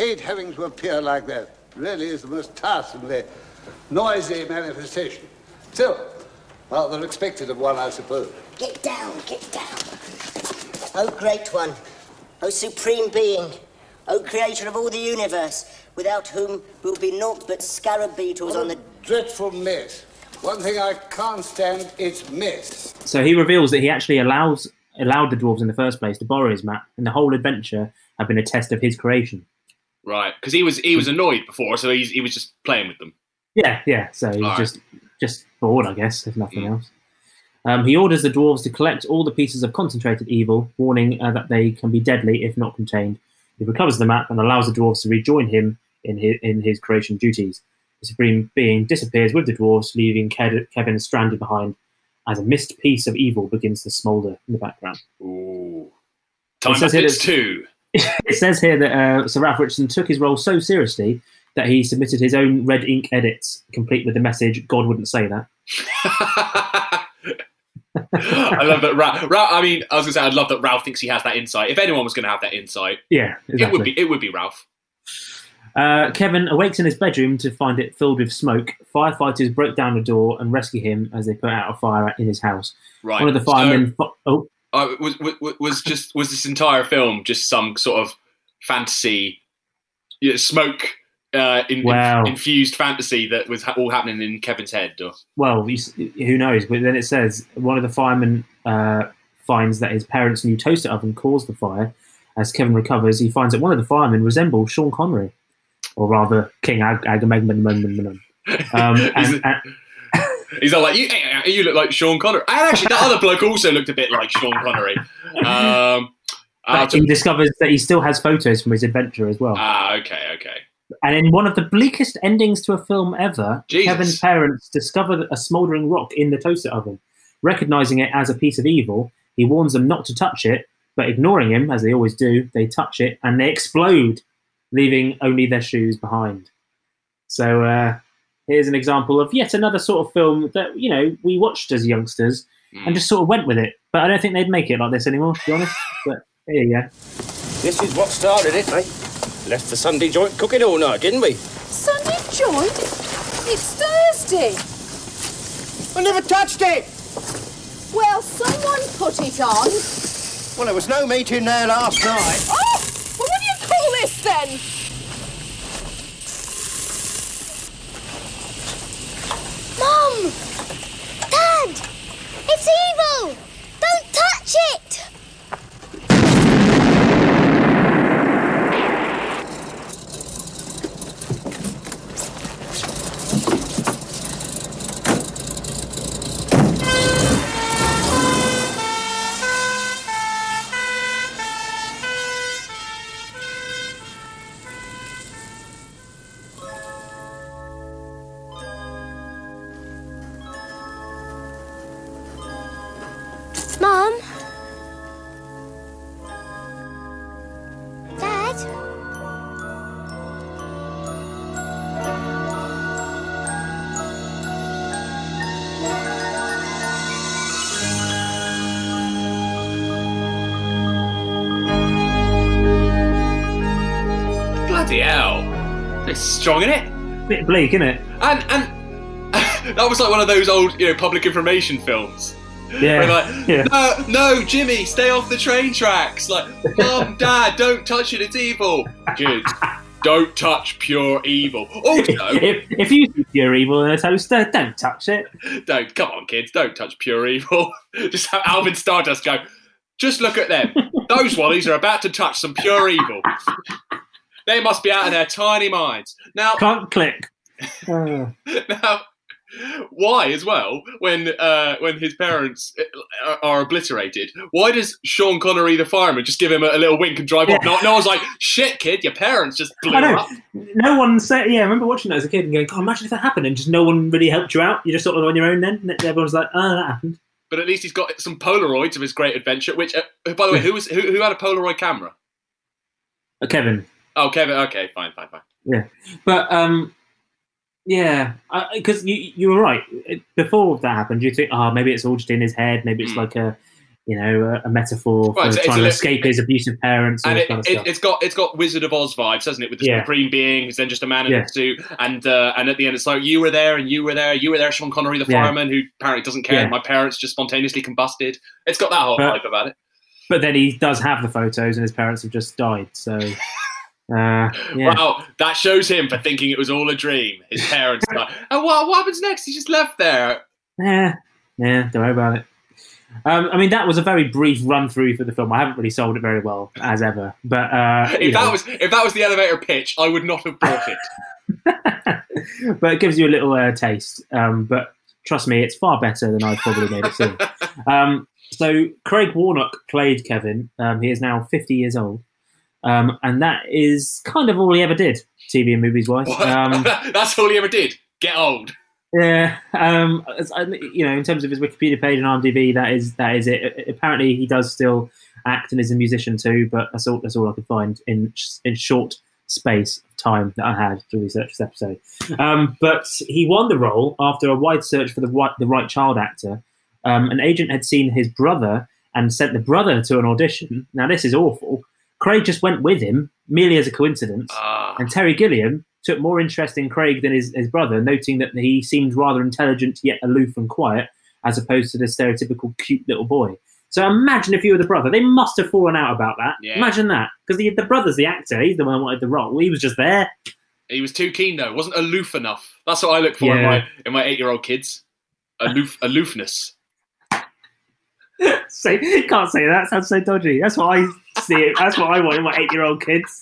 [SPEAKER 12] I hate having to appear like that. Really is the most tiresomely eh, noisy manifestation. Still, rather expected of one, I suppose.
[SPEAKER 9] Get down, get down. Oh, great one. Oh, supreme being. Oh, creator of all the universe, without whom we will be naught but scarab beetles on the.
[SPEAKER 12] Dreadful mess. One thing I can't stand is mess.
[SPEAKER 1] So he reveals that he actually allows allowed the dwarves in the first place to borrow his map, and the whole adventure had been a test of his creation.
[SPEAKER 3] Right, because he was he was annoyed before, so he's, he was just playing with them.
[SPEAKER 1] Yeah, yeah. So he's just just bored, I guess, if nothing else. Um, he orders the dwarves to collect all the pieces of concentrated evil, warning uh, that they can be deadly if not contained. He recovers the map and allows the dwarves to rejoin him in his, in his creation duties. The supreme being disappears with the dwarves, leaving Ke- Kevin stranded behind as a missed piece of evil begins to smoulder in the background.
[SPEAKER 3] Ooh.
[SPEAKER 1] It
[SPEAKER 3] Time
[SPEAKER 1] says here. It says here that uh, Sir Ralph Richardson took his role so seriously that he submitted his own red ink edits, complete with the message "God wouldn't say that." [laughs]
[SPEAKER 3] I love that. Ralph, Ralph, I mean, I was gonna say, I'd love that Ralph thinks he has that insight. If anyone was gonna have that insight,
[SPEAKER 1] Yeah,
[SPEAKER 3] it would be it would be Ralph.
[SPEAKER 1] Uh, Kevin awakes in his bedroom to find it filled with smoke. Firefighters break down the door and rescue him as they put out a fire in his house.
[SPEAKER 3] Right.
[SPEAKER 1] One of the firemen. fi- oh,
[SPEAKER 3] Uh, was, was was just was this entire film just some sort of fantasy, you know, smoke uh, in,
[SPEAKER 1] Wow.
[SPEAKER 3] infused fantasy that was ha- all happening in Kevin's head? Or?
[SPEAKER 1] well, you who knows? But then it says one of the firemen uh, finds that his parents' new toaster oven caused the fire. As Kevin recovers, he finds that one of the firemen resembles Sean Connery, or rather King Ag- Agamemnon. Um, [laughs] and, and,
[SPEAKER 3] He's all like, you, eh, eh, you look like Sean Connery. And actually, that other bloke also looked a bit like Sean Connery. Um, uh,
[SPEAKER 1] he discovers that he still has photos from his adventure as well.
[SPEAKER 3] ah, okay, okay.
[SPEAKER 1] And in one of the bleakest endings to a film ever,
[SPEAKER 3] Jesus.
[SPEAKER 1] Kevin's parents discover a smouldering rock in the toaster oven. Recognizing it as a piece of evil, he warns them not to touch it, but ignoring him, as they always do, they touch it and they explode, leaving only their shoes behind. So uh, here's an example of yet another sort of film that, you know, we watched as youngsters and just sort of went with it. But I don't think they'd make it like this anymore, to be honest. But there you go.
[SPEAKER 11] This is what started it, eh? Left the Sunday joint cooking all night, didn't we?
[SPEAKER 19] Sunday joint? It's Thursday.
[SPEAKER 11] I never touched it!
[SPEAKER 19] Well, someone put it on.
[SPEAKER 11] Well, there was no meeting there last night.
[SPEAKER 19] Oh! Well, what do you call this then?
[SPEAKER 17] Mum! Dad! It's evil! Don't touch it!
[SPEAKER 3] It's strong, isn't it?
[SPEAKER 1] Bit bleak, isn't it?
[SPEAKER 3] And and [laughs] that was like one of those old, you know, public information films.
[SPEAKER 1] Yeah,
[SPEAKER 3] like, [laughs]
[SPEAKER 1] yeah.
[SPEAKER 3] no, no, Jimmy, stay off the train tracks. Like, Mom, [laughs] Dad, don't touch it, it's evil. Kids, don't touch pure evil. Also,
[SPEAKER 1] if, if you see pure evil in a toaster, don't touch it.
[SPEAKER 3] don't come on, kids, don't touch pure evil. Just have Alvin Stardust go. Just look at them. Those wallies are about to touch some pure evil. They must be out of their [laughs] tiny minds. Now,
[SPEAKER 1] Can't click. [laughs]
[SPEAKER 3] Now, why as well when uh, when his parents uh, are, are obliterated? Why does Sean Connery, the fireman, just give him a, a little wink and drive off? No, no one's like, "Shit, kid, your parents just blew up."
[SPEAKER 1] No one said. Yeah, I remember watching that as a kid and going, "God, imagine if that happened," and just no one really helped you out. You're just sort of on your own. Then And everyone's like, "Oh, that happened."
[SPEAKER 3] But at least he's got some Polaroids of his great adventure. Which, uh, by the way, who was who, who had a Polaroid camera?
[SPEAKER 1] Uh, Kevin.
[SPEAKER 3] Oh, Kevin. Okay, fine, fine, fine.
[SPEAKER 1] Yeah, but um, yeah, because you you were right. Before that happened, you think, oh, maybe it's all just in his head. Maybe it's like a, you know, a, a metaphor for
[SPEAKER 3] it's- it's
[SPEAKER 1] trying to escape his abusive parents and
[SPEAKER 3] it,
[SPEAKER 1] kind of
[SPEAKER 3] it, it's got it's got Wizard of Oz vibes, hasn't it? With the
[SPEAKER 1] Yeah.
[SPEAKER 3] supreme being, who's then just a man in
[SPEAKER 1] Yeah.
[SPEAKER 3] a suit, and uh, and at the end it's like you were there and you were there, you were there, Sean Connery, the
[SPEAKER 1] Yeah.
[SPEAKER 3] fireman, who apparently doesn't care. My parents just spontaneously combusted. It's got that whole
[SPEAKER 1] But-
[SPEAKER 3] vibe about it.
[SPEAKER 1] But then he does have the photos, and his parents have just died. So, [laughs] uh, yeah.
[SPEAKER 3] Wow, that shows him for thinking it was all a dream. His parents died. And what, what happens next? He's just left there.
[SPEAKER 1] Yeah, yeah, don't worry about it. Um, I mean, that was a very brief run through for the film. I haven't really sold it very well as ever, but uh,
[SPEAKER 3] If
[SPEAKER 1] know,
[SPEAKER 3] that was if that was the elevator pitch, I would not have bought it. [laughs]
[SPEAKER 1] but it gives you a little uh, taste. Um, but trust me, it's far better than I've probably made it seem. [laughs] um, so Craig Warnock played Kevin. Um, he is now 50 years old, um, and that is kind of all he ever did, TV and movies wise. Um, [laughs]
[SPEAKER 3] That's all he ever did. Get old.
[SPEAKER 1] Yeah, um, you know, in terms of his Wikipedia page and IMDb, that is that is it. Apparently, he does still act and is a musician too, but that's all that's all I could find in in short space of time that I had to research this episode. Um, but he won the role after a wide search for the right the right child actor. Um, an agent had seen his brother and sent the brother to an audition. Now this is awful. Craig just went with him merely as a coincidence, ah. and Terry Gilliam took more interest in Craig than his, his brother, noting that he seemed rather intelligent yet aloof and quiet, as opposed to the stereotypical cute little boy. So imagine if you were the brother. They must have fallen out about that.
[SPEAKER 3] Yeah.
[SPEAKER 1] Imagine that. Because the, the brother's the actor. He's the one who wanted the role. He was just there.
[SPEAKER 3] He was too keen though. Wasn't aloof enough. That's what I look for in my in my eight year old kids. Aloof [laughs] aloofness. [laughs]
[SPEAKER 1] say, can't say that. Sounds so dodgy. That's what I see. It. That's what I want in my eight year old kids.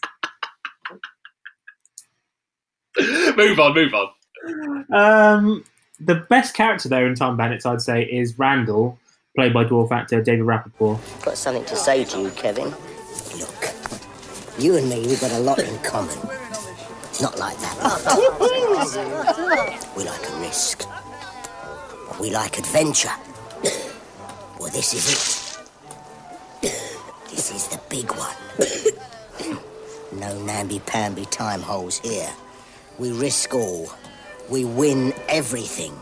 [SPEAKER 3] move on, move on.
[SPEAKER 1] Um, the best character there in Time Bandits, I'd say, is Randall, played by dwarf actor David Rappaport.
[SPEAKER 9] Got something to say to you, Kevin. Look, you and me, we've got a lot in common. Not like that. we like a risk. We like adventure. Well, this is it. This is the big one. [laughs] No namby-pamby time holes here. We risk all. We win everything.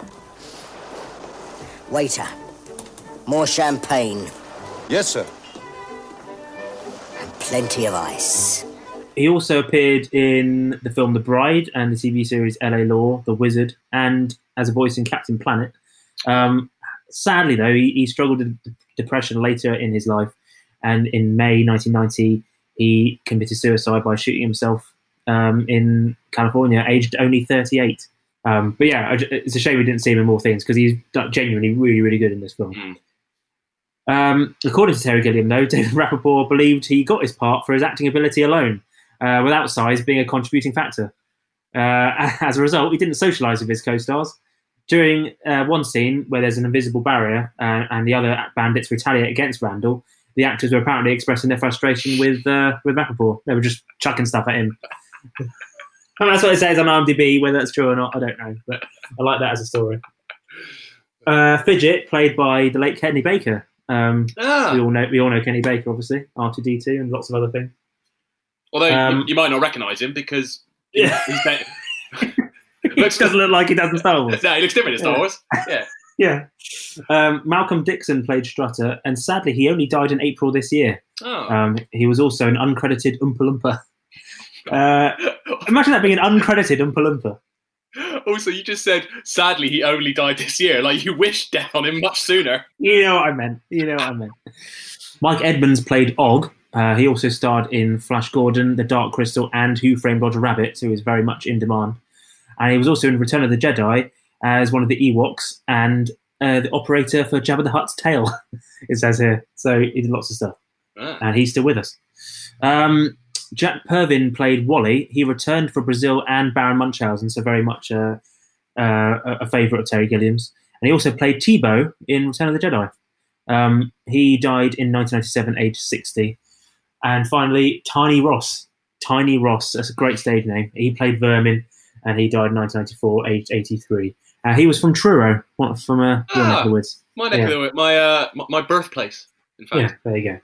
[SPEAKER 9] Waiter, more champagne.
[SPEAKER 13] Yes, sir.
[SPEAKER 9] And plenty of ice.
[SPEAKER 1] He also appeared in the film The Bride and the TV series LA Law, The Wizard, and as a voice in Captain Planet. Um, sadly, though, he, he struggled with depression later in his life, and in May 1990, he committed suicide by shooting himself um, in California, aged only 38. Um, but yeah, it's a shame we didn't see him in more things because he's genuinely really, really good in this film. Um, according to Terry Gilliam, though, [laughs] David Rappaport believed he got his part for his acting ability alone, uh, without size being a contributing factor. Uh, [laughs] as a result, he didn't socialise with his co-stars. During uh, one scene where there's an invisible barrier uh, and the other bandits retaliate against Randall, the actors were apparently expressing their frustration with uh, with Rappaport. They were just chucking stuff at him. [laughs] and that's what it says on IMDb. Whether that's true or not, I don't know. But I like that as a story. Uh, Fidget, played by the late Kenny Baker. Um,
[SPEAKER 3] Ah.
[SPEAKER 1] We all know we all know Kenny Baker, obviously R two D two and lots of other things.
[SPEAKER 3] Although you-
[SPEAKER 1] Um,
[SPEAKER 3] you, might not recognise him because
[SPEAKER 1] Yeah. [laughs]
[SPEAKER 3] he's [laughs]
[SPEAKER 1] He doesn't look like he does in Star Wars.
[SPEAKER 3] no, he looks different in Star
[SPEAKER 1] Yeah.
[SPEAKER 3] Wars. Yeah.
[SPEAKER 1] Yeah. [laughs] Um, Malcolm Dixon played Strutter, and sadly, he only died in April this year.
[SPEAKER 3] Oh.
[SPEAKER 1] Um, he was also an uncredited Oompa Loompa. [laughs] Uh, imagine that being an uncredited Oompa Loompa. [laughs]
[SPEAKER 3] Also, you just said, sadly, he only died this year. Like, you wished death on him much sooner.
[SPEAKER 1] You know what I meant. You know what I meant. Mike Edmonds played Og. Uh, he also starred in Flash Gordon, The Dark Crystal, and Who Framed Roger Rabbit, so he was very much in demand. And he was also in Return of the Jedi as one of the Ewoks and uh, the operator for Jabba the Hutt's tail, [laughs] it says here. So he did lots of stuff.
[SPEAKER 3] Ah.
[SPEAKER 1] And he's still with us. Um, Jack Purvis played Wally. He returned for Brazil and Baron Munchausen, so very much uh, uh, a a favourite of Terry Gilliam's. And he also played Teebo in Return of the Jedi. Um, he died in 1997, aged 60. And finally, Tiny Ross. Tiny Ross, that's a great stage name. He played Vermin, and he died in 1994, aged 83. Uh, he was from Truro, from uh, your neck of the woods.
[SPEAKER 3] My neck
[SPEAKER 1] Yeah.
[SPEAKER 3] of the wood, my, uh, my, my birthplace, in fact.
[SPEAKER 1] Yeah, there you go.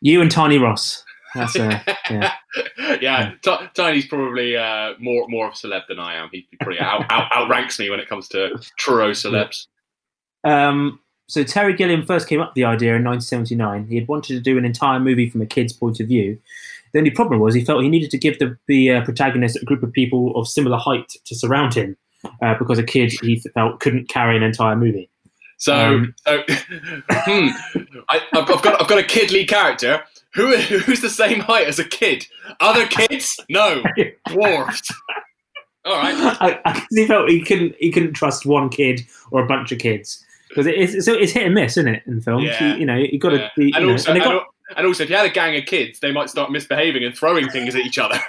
[SPEAKER 1] You and Tiny Ross. That's uh, yeah. [laughs]
[SPEAKER 3] yeah, T- Tiny's probably uh, more more of a celeb than I am. He he probably out, out, outranks me when it comes to Truro celebs.
[SPEAKER 1] Um, so Terry Gilliam first came up with the idea in 1979. He had wanted to do an entire movie from a kid's point of view. The only problem was he felt he needed to give the, the uh, protagonist a group of people of similar height to surround him, uh, because a kid he felt couldn't carry an entire movie.
[SPEAKER 3] So,
[SPEAKER 1] Um,
[SPEAKER 3] so [laughs] hmm, I, I've, I've got I've got a kid lead character. Who [laughs] who's the same height as a kid? Other kids? No, [laughs] dwarfs. All right.
[SPEAKER 1] I, I, he felt he couldn't he couldn't trust one kid or a bunch of kids because it, it's, so it's hit and miss, isn't it? In films,
[SPEAKER 3] Yeah.
[SPEAKER 1] you, you know, you got to
[SPEAKER 3] Yeah.
[SPEAKER 1] be. You know, and
[SPEAKER 3] and,
[SPEAKER 1] got,
[SPEAKER 3] and also, if you had a gang of kids, they might start misbehaving and throwing things at each other.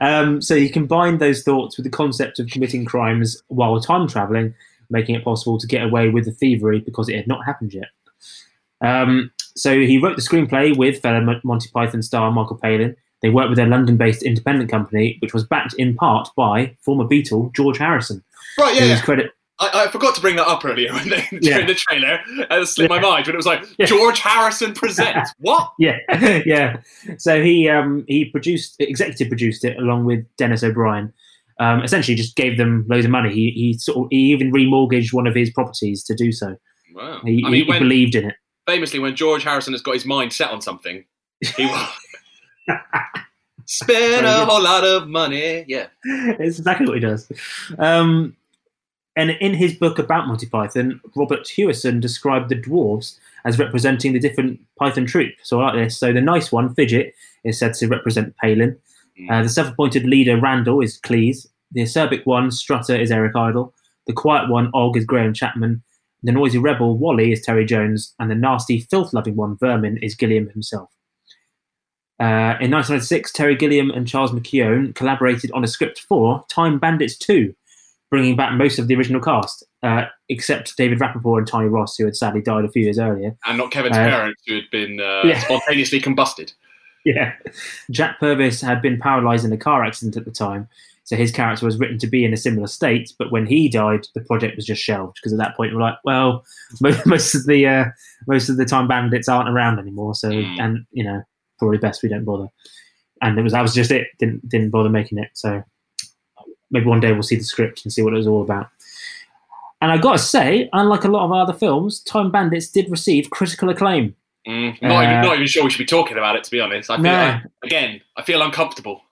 [SPEAKER 1] Um, so he combined those thoughts with the concept of committing crimes while time traveling, making it possible to get away with the thievery because it had not happened yet. Um, so he wrote the screenplay with fellow Monty Python star Michael Palin. They worked with a London-based independent company, which was backed in part by former Beatle George Harrison.
[SPEAKER 3] Right, yeah,
[SPEAKER 1] whose
[SPEAKER 3] yeah.
[SPEAKER 1] credit
[SPEAKER 3] I, I forgot to bring that up earlier [laughs] when they, during
[SPEAKER 1] Yeah.
[SPEAKER 3] the trailer. It slipped my mind when it was like [laughs] George Harrison presents. [laughs] what?
[SPEAKER 1] yeah, yeah. So he um, he produced, executive produced it along with Dennis O'Brien. Um, essentially, just gave them loads of money. He he sort of, he even remortgaged one of his properties to do so.
[SPEAKER 3] Wow.
[SPEAKER 1] He,
[SPEAKER 3] I mean,
[SPEAKER 1] he- he
[SPEAKER 3] when-
[SPEAKER 1] believed in it.
[SPEAKER 3] Famously, when George Harrison has got his mind set on something, he will spend a whole lot of money. Yeah.
[SPEAKER 1] it's exactly what he does. Um, and in his book about Monty Python, Robert Hewison described the dwarves as representing the different Python troupe. So I like this. So the nice one, Fidget, is said to represent Palin. Uh, the self-appointed leader, Randall, is Cleese. The acerbic one, Strutter, is Eric Idle. The quiet one, Og, is Graham Chapman. The noisy rebel, Wally, is Terry Jones. And the nasty, filth-loving one, Vermin, is Gilliam himself. Uh, in 1996, Terry Gilliam and Charles McKeown collaborated on a script for Time Bandits 2, bringing back most of the original cast, uh, except David Rappaport and Tiny Ross, who had sadly died a few years earlier.
[SPEAKER 3] And not Kevin's
[SPEAKER 1] Uh,
[SPEAKER 3] parents, who had been uh, [laughs]
[SPEAKER 1] yeah.
[SPEAKER 3] spontaneously combusted.
[SPEAKER 1] Yeah. Jack Purvis had been paralysed in a car accident at the time, so his character was written to be in a similar state. But when he died, the project was just shelved because at that point we're like, well, [laughs] most, of the uh, most of the time bandits aren't around anymore, so and you know probably best we don't bother. And it was that was just it. Didn't didn't bother making it. So maybe one day we'll see the script and see what it was all about. And I gotta say, unlike a lot of other films, Time Bandits did receive critical acclaim.
[SPEAKER 3] Mm, not, even,
[SPEAKER 1] Uh,
[SPEAKER 3] not even sure we should be talking about it, to be honest. I feel,
[SPEAKER 1] No.
[SPEAKER 3] I- again, I feel uncomfortable.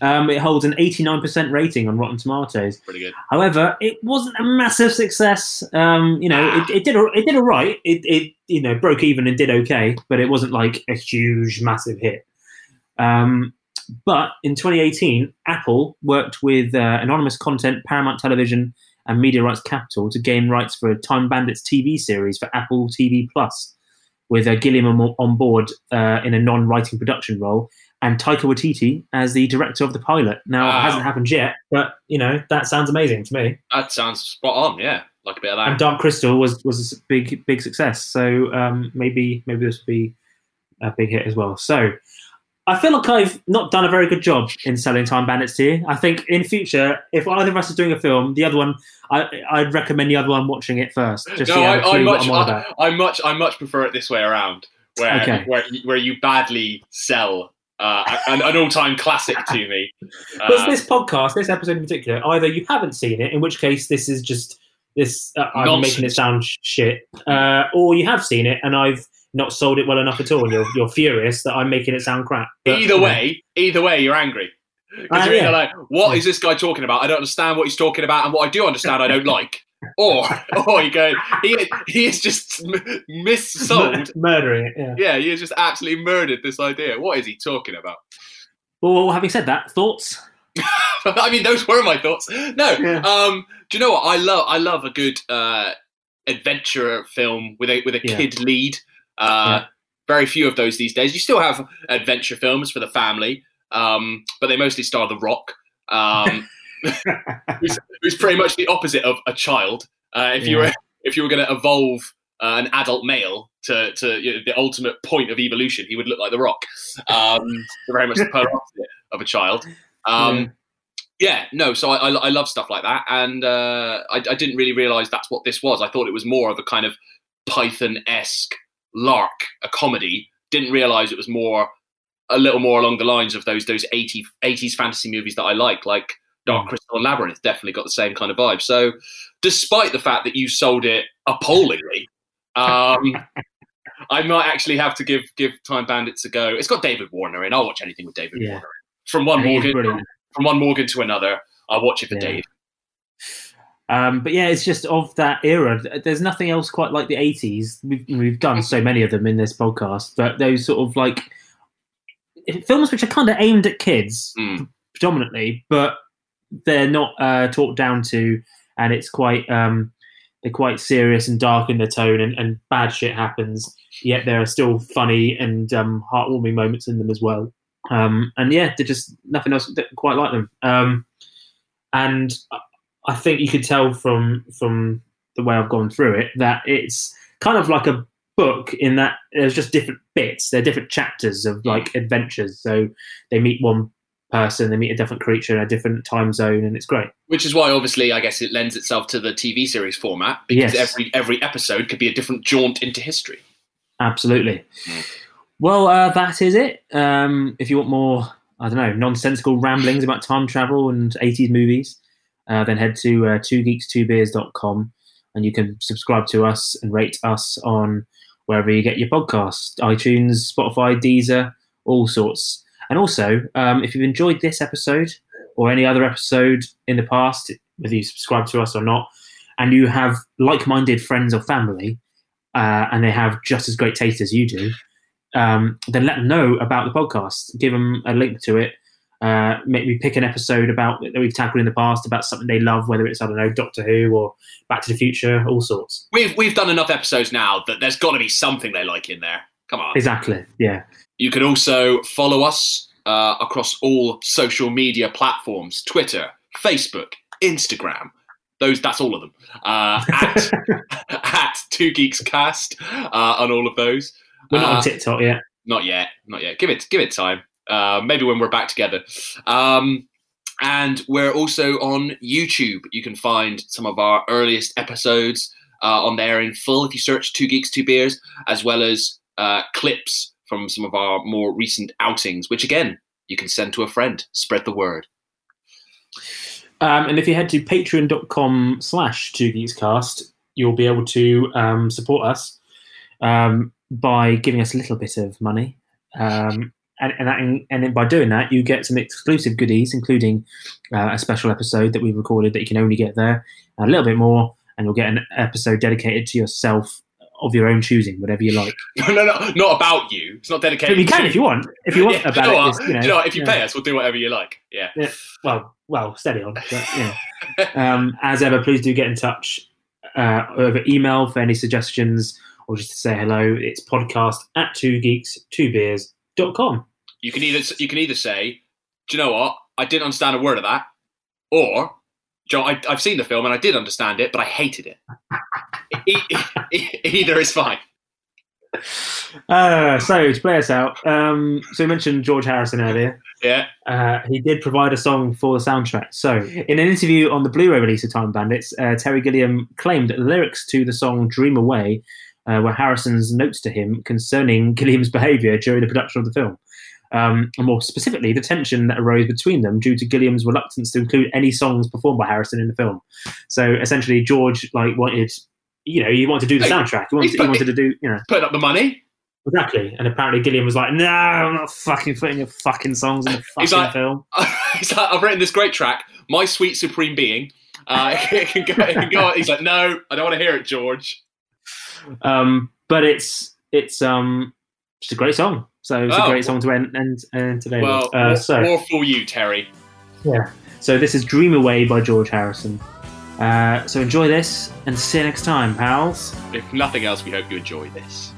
[SPEAKER 1] Um, it holds an 89% rating on Rotten Tomatoes.
[SPEAKER 3] Pretty good.
[SPEAKER 1] However, it wasn't a massive success. Um, you know, it, it did a- it did all right. It, it you know broke even and did okay, but it wasn't like a huge, massive hit. Um, but in 2018, Apple worked with uh, Anonymous Content, Paramount Television, and Media Rights Capital to gain rights for a Time Bandits TV series for Apple TV Plus, with uh, Gilliam on, board uh, in a non-writing production role, and Taika Waititi as the director of the pilot. Now,
[SPEAKER 3] Wow.
[SPEAKER 1] it hasn't happened yet, but you know that sounds amazing to me.
[SPEAKER 3] That sounds spot on, yeah. Like a bit of that.
[SPEAKER 1] And Dark Crystal was was a big big success, so um, maybe maybe this will be a big hit as well. So. I feel like I've not done a very good job in selling Time Bandits to you. I think in future, if either of us is doing a film, the other one, I, I'd recommend the other one watching it first. Just
[SPEAKER 3] no,
[SPEAKER 1] so
[SPEAKER 3] I, I much,
[SPEAKER 1] I'm
[SPEAKER 3] I, much, I much prefer it this way around, where
[SPEAKER 1] Okay.
[SPEAKER 3] where, where you badly sell uh, an, an all-time classic to me. [laughs]
[SPEAKER 1] Because
[SPEAKER 3] Uh,
[SPEAKER 1] this podcast, this episode in particular, either you haven't seen it, in which case this is just this uh, I'm making it sound shit, uh, or you have seen it and I've not sold it well enough at all, and you're you're furious that I'm making it sound crap. But,
[SPEAKER 3] either
[SPEAKER 1] you know,
[SPEAKER 3] way, either way, you're angry.
[SPEAKER 1] Uh,
[SPEAKER 3] you're
[SPEAKER 1] yeah.
[SPEAKER 3] like, what is this guy talking about? I don't understand what he's talking about, and what I do understand, I don't like. Or, [laughs] or you go, he he is just m- [laughs] missold.
[SPEAKER 1] murdering it. Yeah.
[SPEAKER 3] Yeah, he has just absolutely murdered this idea. What is he talking about?
[SPEAKER 1] Well, having said that, thoughts? [laughs]
[SPEAKER 3] I mean, those were my thoughts. No, um, do you know what I love? I love a good uh, adventure film with a with a
[SPEAKER 1] Yeah.
[SPEAKER 3] kid lead. Uh,
[SPEAKER 1] Yeah.
[SPEAKER 3] Very few of those these days. You still have adventure films for the family, um, but they mostly star The Rock, um, [laughs] who's, who's pretty much the opposite of a child. Uh, if you were [laughs] if you were going to evolve uh, an adult male to to you know, the ultimate point of evolution, he would look like The Rock. Um, [laughs] very much the polar opposite of a child. Um, yeah, no. So I, I, I love stuff like that, and uh, I, I didn't really realize that's what this was. I thought it was more of a kind of Python esque lark, a comedy. Didn't realize it was more a little more along the lines of those those 80, 80s fantasy movies that I like, like Dark Crystal and Labyrinth. Definitely got the same kind of vibe. So, despite the fact that you sold it appallingly, [laughs] um, I might actually have to give give Time Bandits a go. It's got David Warner in. I'll watch anything with David
[SPEAKER 1] Yeah.
[SPEAKER 3] Warner. From one
[SPEAKER 1] And he is
[SPEAKER 3] Morgan, from one Morgan to another, I'll watch it for
[SPEAKER 1] Yeah.
[SPEAKER 3] Dave.
[SPEAKER 1] Um, but yeah, it's just of that era. There's nothing else quite like the 80s. We've, we've done so many of them in this podcast, but those sort of like films which are kind of aimed at kids predominantly, but they're not uh, talked down to, and it's quite um, they're quite serious and dark in their tone, and, and bad shit happens. Yet there are still funny and um, heartwarming moments in them as well. Um, and yeah, they're just nothing else quite like them. Um, and I think you could tell from from the way I've gone through it that it's kind of like a book in that there's just different bits. They're different chapters of like adventures. So they meet one person, they meet a different creature in a different time zone, and it's great.
[SPEAKER 3] Which is why, obviously, I guess it lends itself to the TV series format because
[SPEAKER 1] Yes.
[SPEAKER 3] every every episode could be a different jaunt into history.
[SPEAKER 1] Absolutely. Well, uh, that is it. Um, if you want more, I don't know, nonsensical ramblings about time travel and 80s movies, uh, then head to uh, 2geeks2beers.com and you can subscribe to us and rate us on wherever you get your podcast iTunes, Spotify, Deezer, all sorts. And also, um, if you've enjoyed this episode or any other episode in the past, whether you subscribe to us or not, and you have like minded friends or family, uh, and they have just as great taste as you do, um, then let them know about the podcast. Give them a link to it. Uh, maybe pick an episode about that we've tackled in the past about something they love, whether it's I don't know Doctor Who or Back to the Future, all sorts.
[SPEAKER 3] We've we've done enough episodes now that there's got to be something they like in there. Come on.
[SPEAKER 1] Exactly. Yeah.
[SPEAKER 3] You can also follow us uh, across all social media platforms: Twitter, Facebook, Instagram. Those that's all of them. Uh, [laughs] at at Two Geeks Cast uh, on all of those.
[SPEAKER 1] We're not
[SPEAKER 3] Uh,
[SPEAKER 1] on TikTok yet.
[SPEAKER 3] Not yet. Not yet. Give it give it time. Uh, maybe when we're back together. Um, and we're also on YouTube. You can find some of our earliest episodes uh, on there in full if you search Two Geeks, Two Beers, as well as uh, clips from some of our more recent outings, which again, you can send to a friend. Spread the word.
[SPEAKER 1] Um, and if you head to patreon.com slash two geekscast, you'll be able to um, support us um, by giving us a little bit of money. Um, and, and, that, and then by doing that, you get some exclusive goodies, including uh, a special episode that we've recorded that you can only get there, a little bit more, and you'll get an episode dedicated to yourself of your own choosing, whatever you like. [laughs]
[SPEAKER 3] No, no, no, not about you. It's not dedicated.
[SPEAKER 1] But you can
[SPEAKER 3] to
[SPEAKER 1] if you want. If you [laughs] want
[SPEAKER 3] Yeah,
[SPEAKER 1] about
[SPEAKER 3] you know
[SPEAKER 1] it, you know,
[SPEAKER 3] you know? If you
[SPEAKER 1] yeah.
[SPEAKER 3] pay us, we'll do whatever you like. Yeah.
[SPEAKER 1] Yeah. Well, well, steady on. But, yeah. [laughs] um, as ever, please do get in touch uh, over email for any suggestions or just to say hello. It's podcast at two geeks, two beers.com.
[SPEAKER 3] You can either you can either say, "Do you know what? I didn't understand a word of that," or, "Joe, I, I've seen the film and I did understand it, but I hated it." [laughs] E- e- either is fine.
[SPEAKER 1] Uh, so, to play us out, um, so we mentioned George Harrison earlier.
[SPEAKER 3] Yeah.
[SPEAKER 1] Uh, he did provide a song for the soundtrack. So, in an interview on the Blu-ray release of Time Bandits, uh, Terry Gilliam claimed that the lyrics to the song "Dream Away" uh, were Harrison's notes to him concerning [laughs] Gilliam's behaviour during the production of the film, um, and more specifically, the tension that arose between them due to Gilliam's reluctance to include any songs performed by Harrison in the film. So, essentially, George like wanted, you know, he wanted to do the soundtrack. He wanted, he
[SPEAKER 3] put-
[SPEAKER 1] wanted to do, you know,
[SPEAKER 3] Putting up the money.
[SPEAKER 1] Exactly. And apparently Gilliam was like, "No, I'm not fucking putting your fucking songs in the [laughs] fucking
[SPEAKER 3] He's like-
[SPEAKER 1] film." [laughs]
[SPEAKER 3] He's like, I've written this great track, My Sweet Supreme Being. Uh, it can go, it can go. He's like, no, I don't want to hear it, George.
[SPEAKER 1] Um, but it's it's um just a great song. So it's
[SPEAKER 3] Oh.
[SPEAKER 1] a great song to end end, end today
[SPEAKER 3] Well,
[SPEAKER 1] with. Uh,
[SPEAKER 3] more,
[SPEAKER 1] so
[SPEAKER 3] more for you, Terry.
[SPEAKER 1] yeah. So this is "Dream Away" by George Harrison. Uh, so enjoy this and see you next time, pals.
[SPEAKER 3] If nothing else, we hope you enjoy this.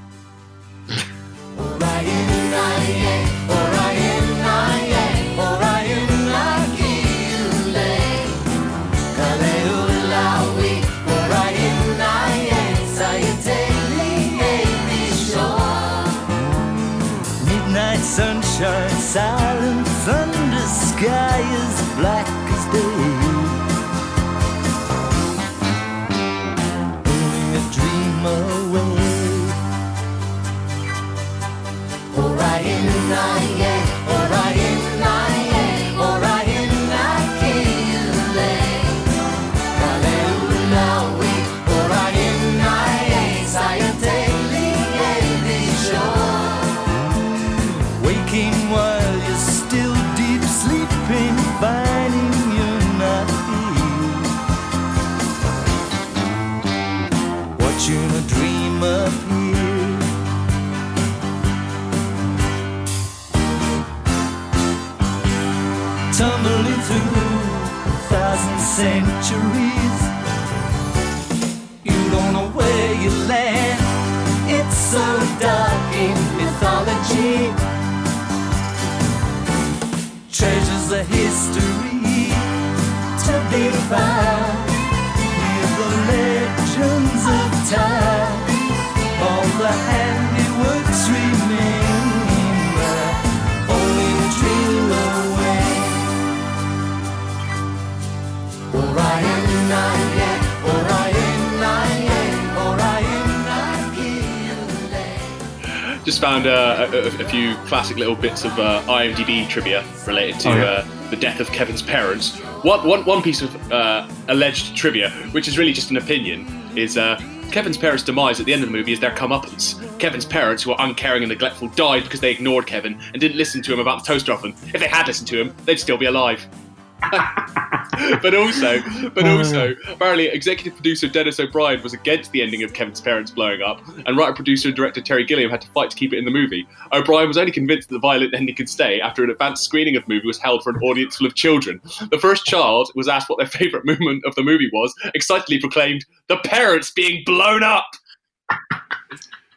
[SPEAKER 20] Centuries. You don't know where you land. It's so dark in mythology treasures of history
[SPEAKER 3] Just found uh, a, a, few classic little bits of uh, IMDb trivia related to
[SPEAKER 1] Oh, yeah.
[SPEAKER 3] uh, the death of Kevin's parents. One, one, one piece of uh, alleged trivia, which is really just an opinion, is uh, Kevin's parents' demise at the end of the movie is their comeuppance. Kevin's parents, who were uncaring and neglectful, died because they ignored Kevin and didn't listen to him about the toaster oven. If they had listened to him, they'd still be alive. [laughs] but also, but oh, also, apparently, executive producer Dennis O'Brien was against the ending of Kevin's parents blowing up, and writer, producer, and director Terry Gilliam had to fight to keep it in the movie. O'Brien was only convinced that the violent ending could stay after an advanced screening of the movie was held for an audience full of children. The first child was asked what their favourite moment of the movie was, excitedly proclaimed, "The parents being blown up."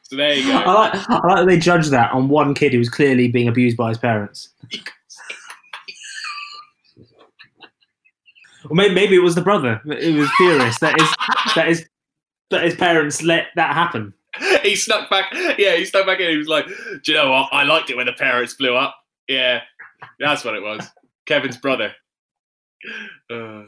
[SPEAKER 3] so there you go.
[SPEAKER 1] I like, I like that they judged that on one kid who was clearly being abused by his parents. Or maybe, maybe it was the brother. It was furious that his that his that his parents let that happen. [laughs]
[SPEAKER 3] he snuck back. Yeah, he snuck back in. He was like, "Do you know what? I liked it when the parents blew up." Yeah, that's what it was. Kevin's brother. Uh,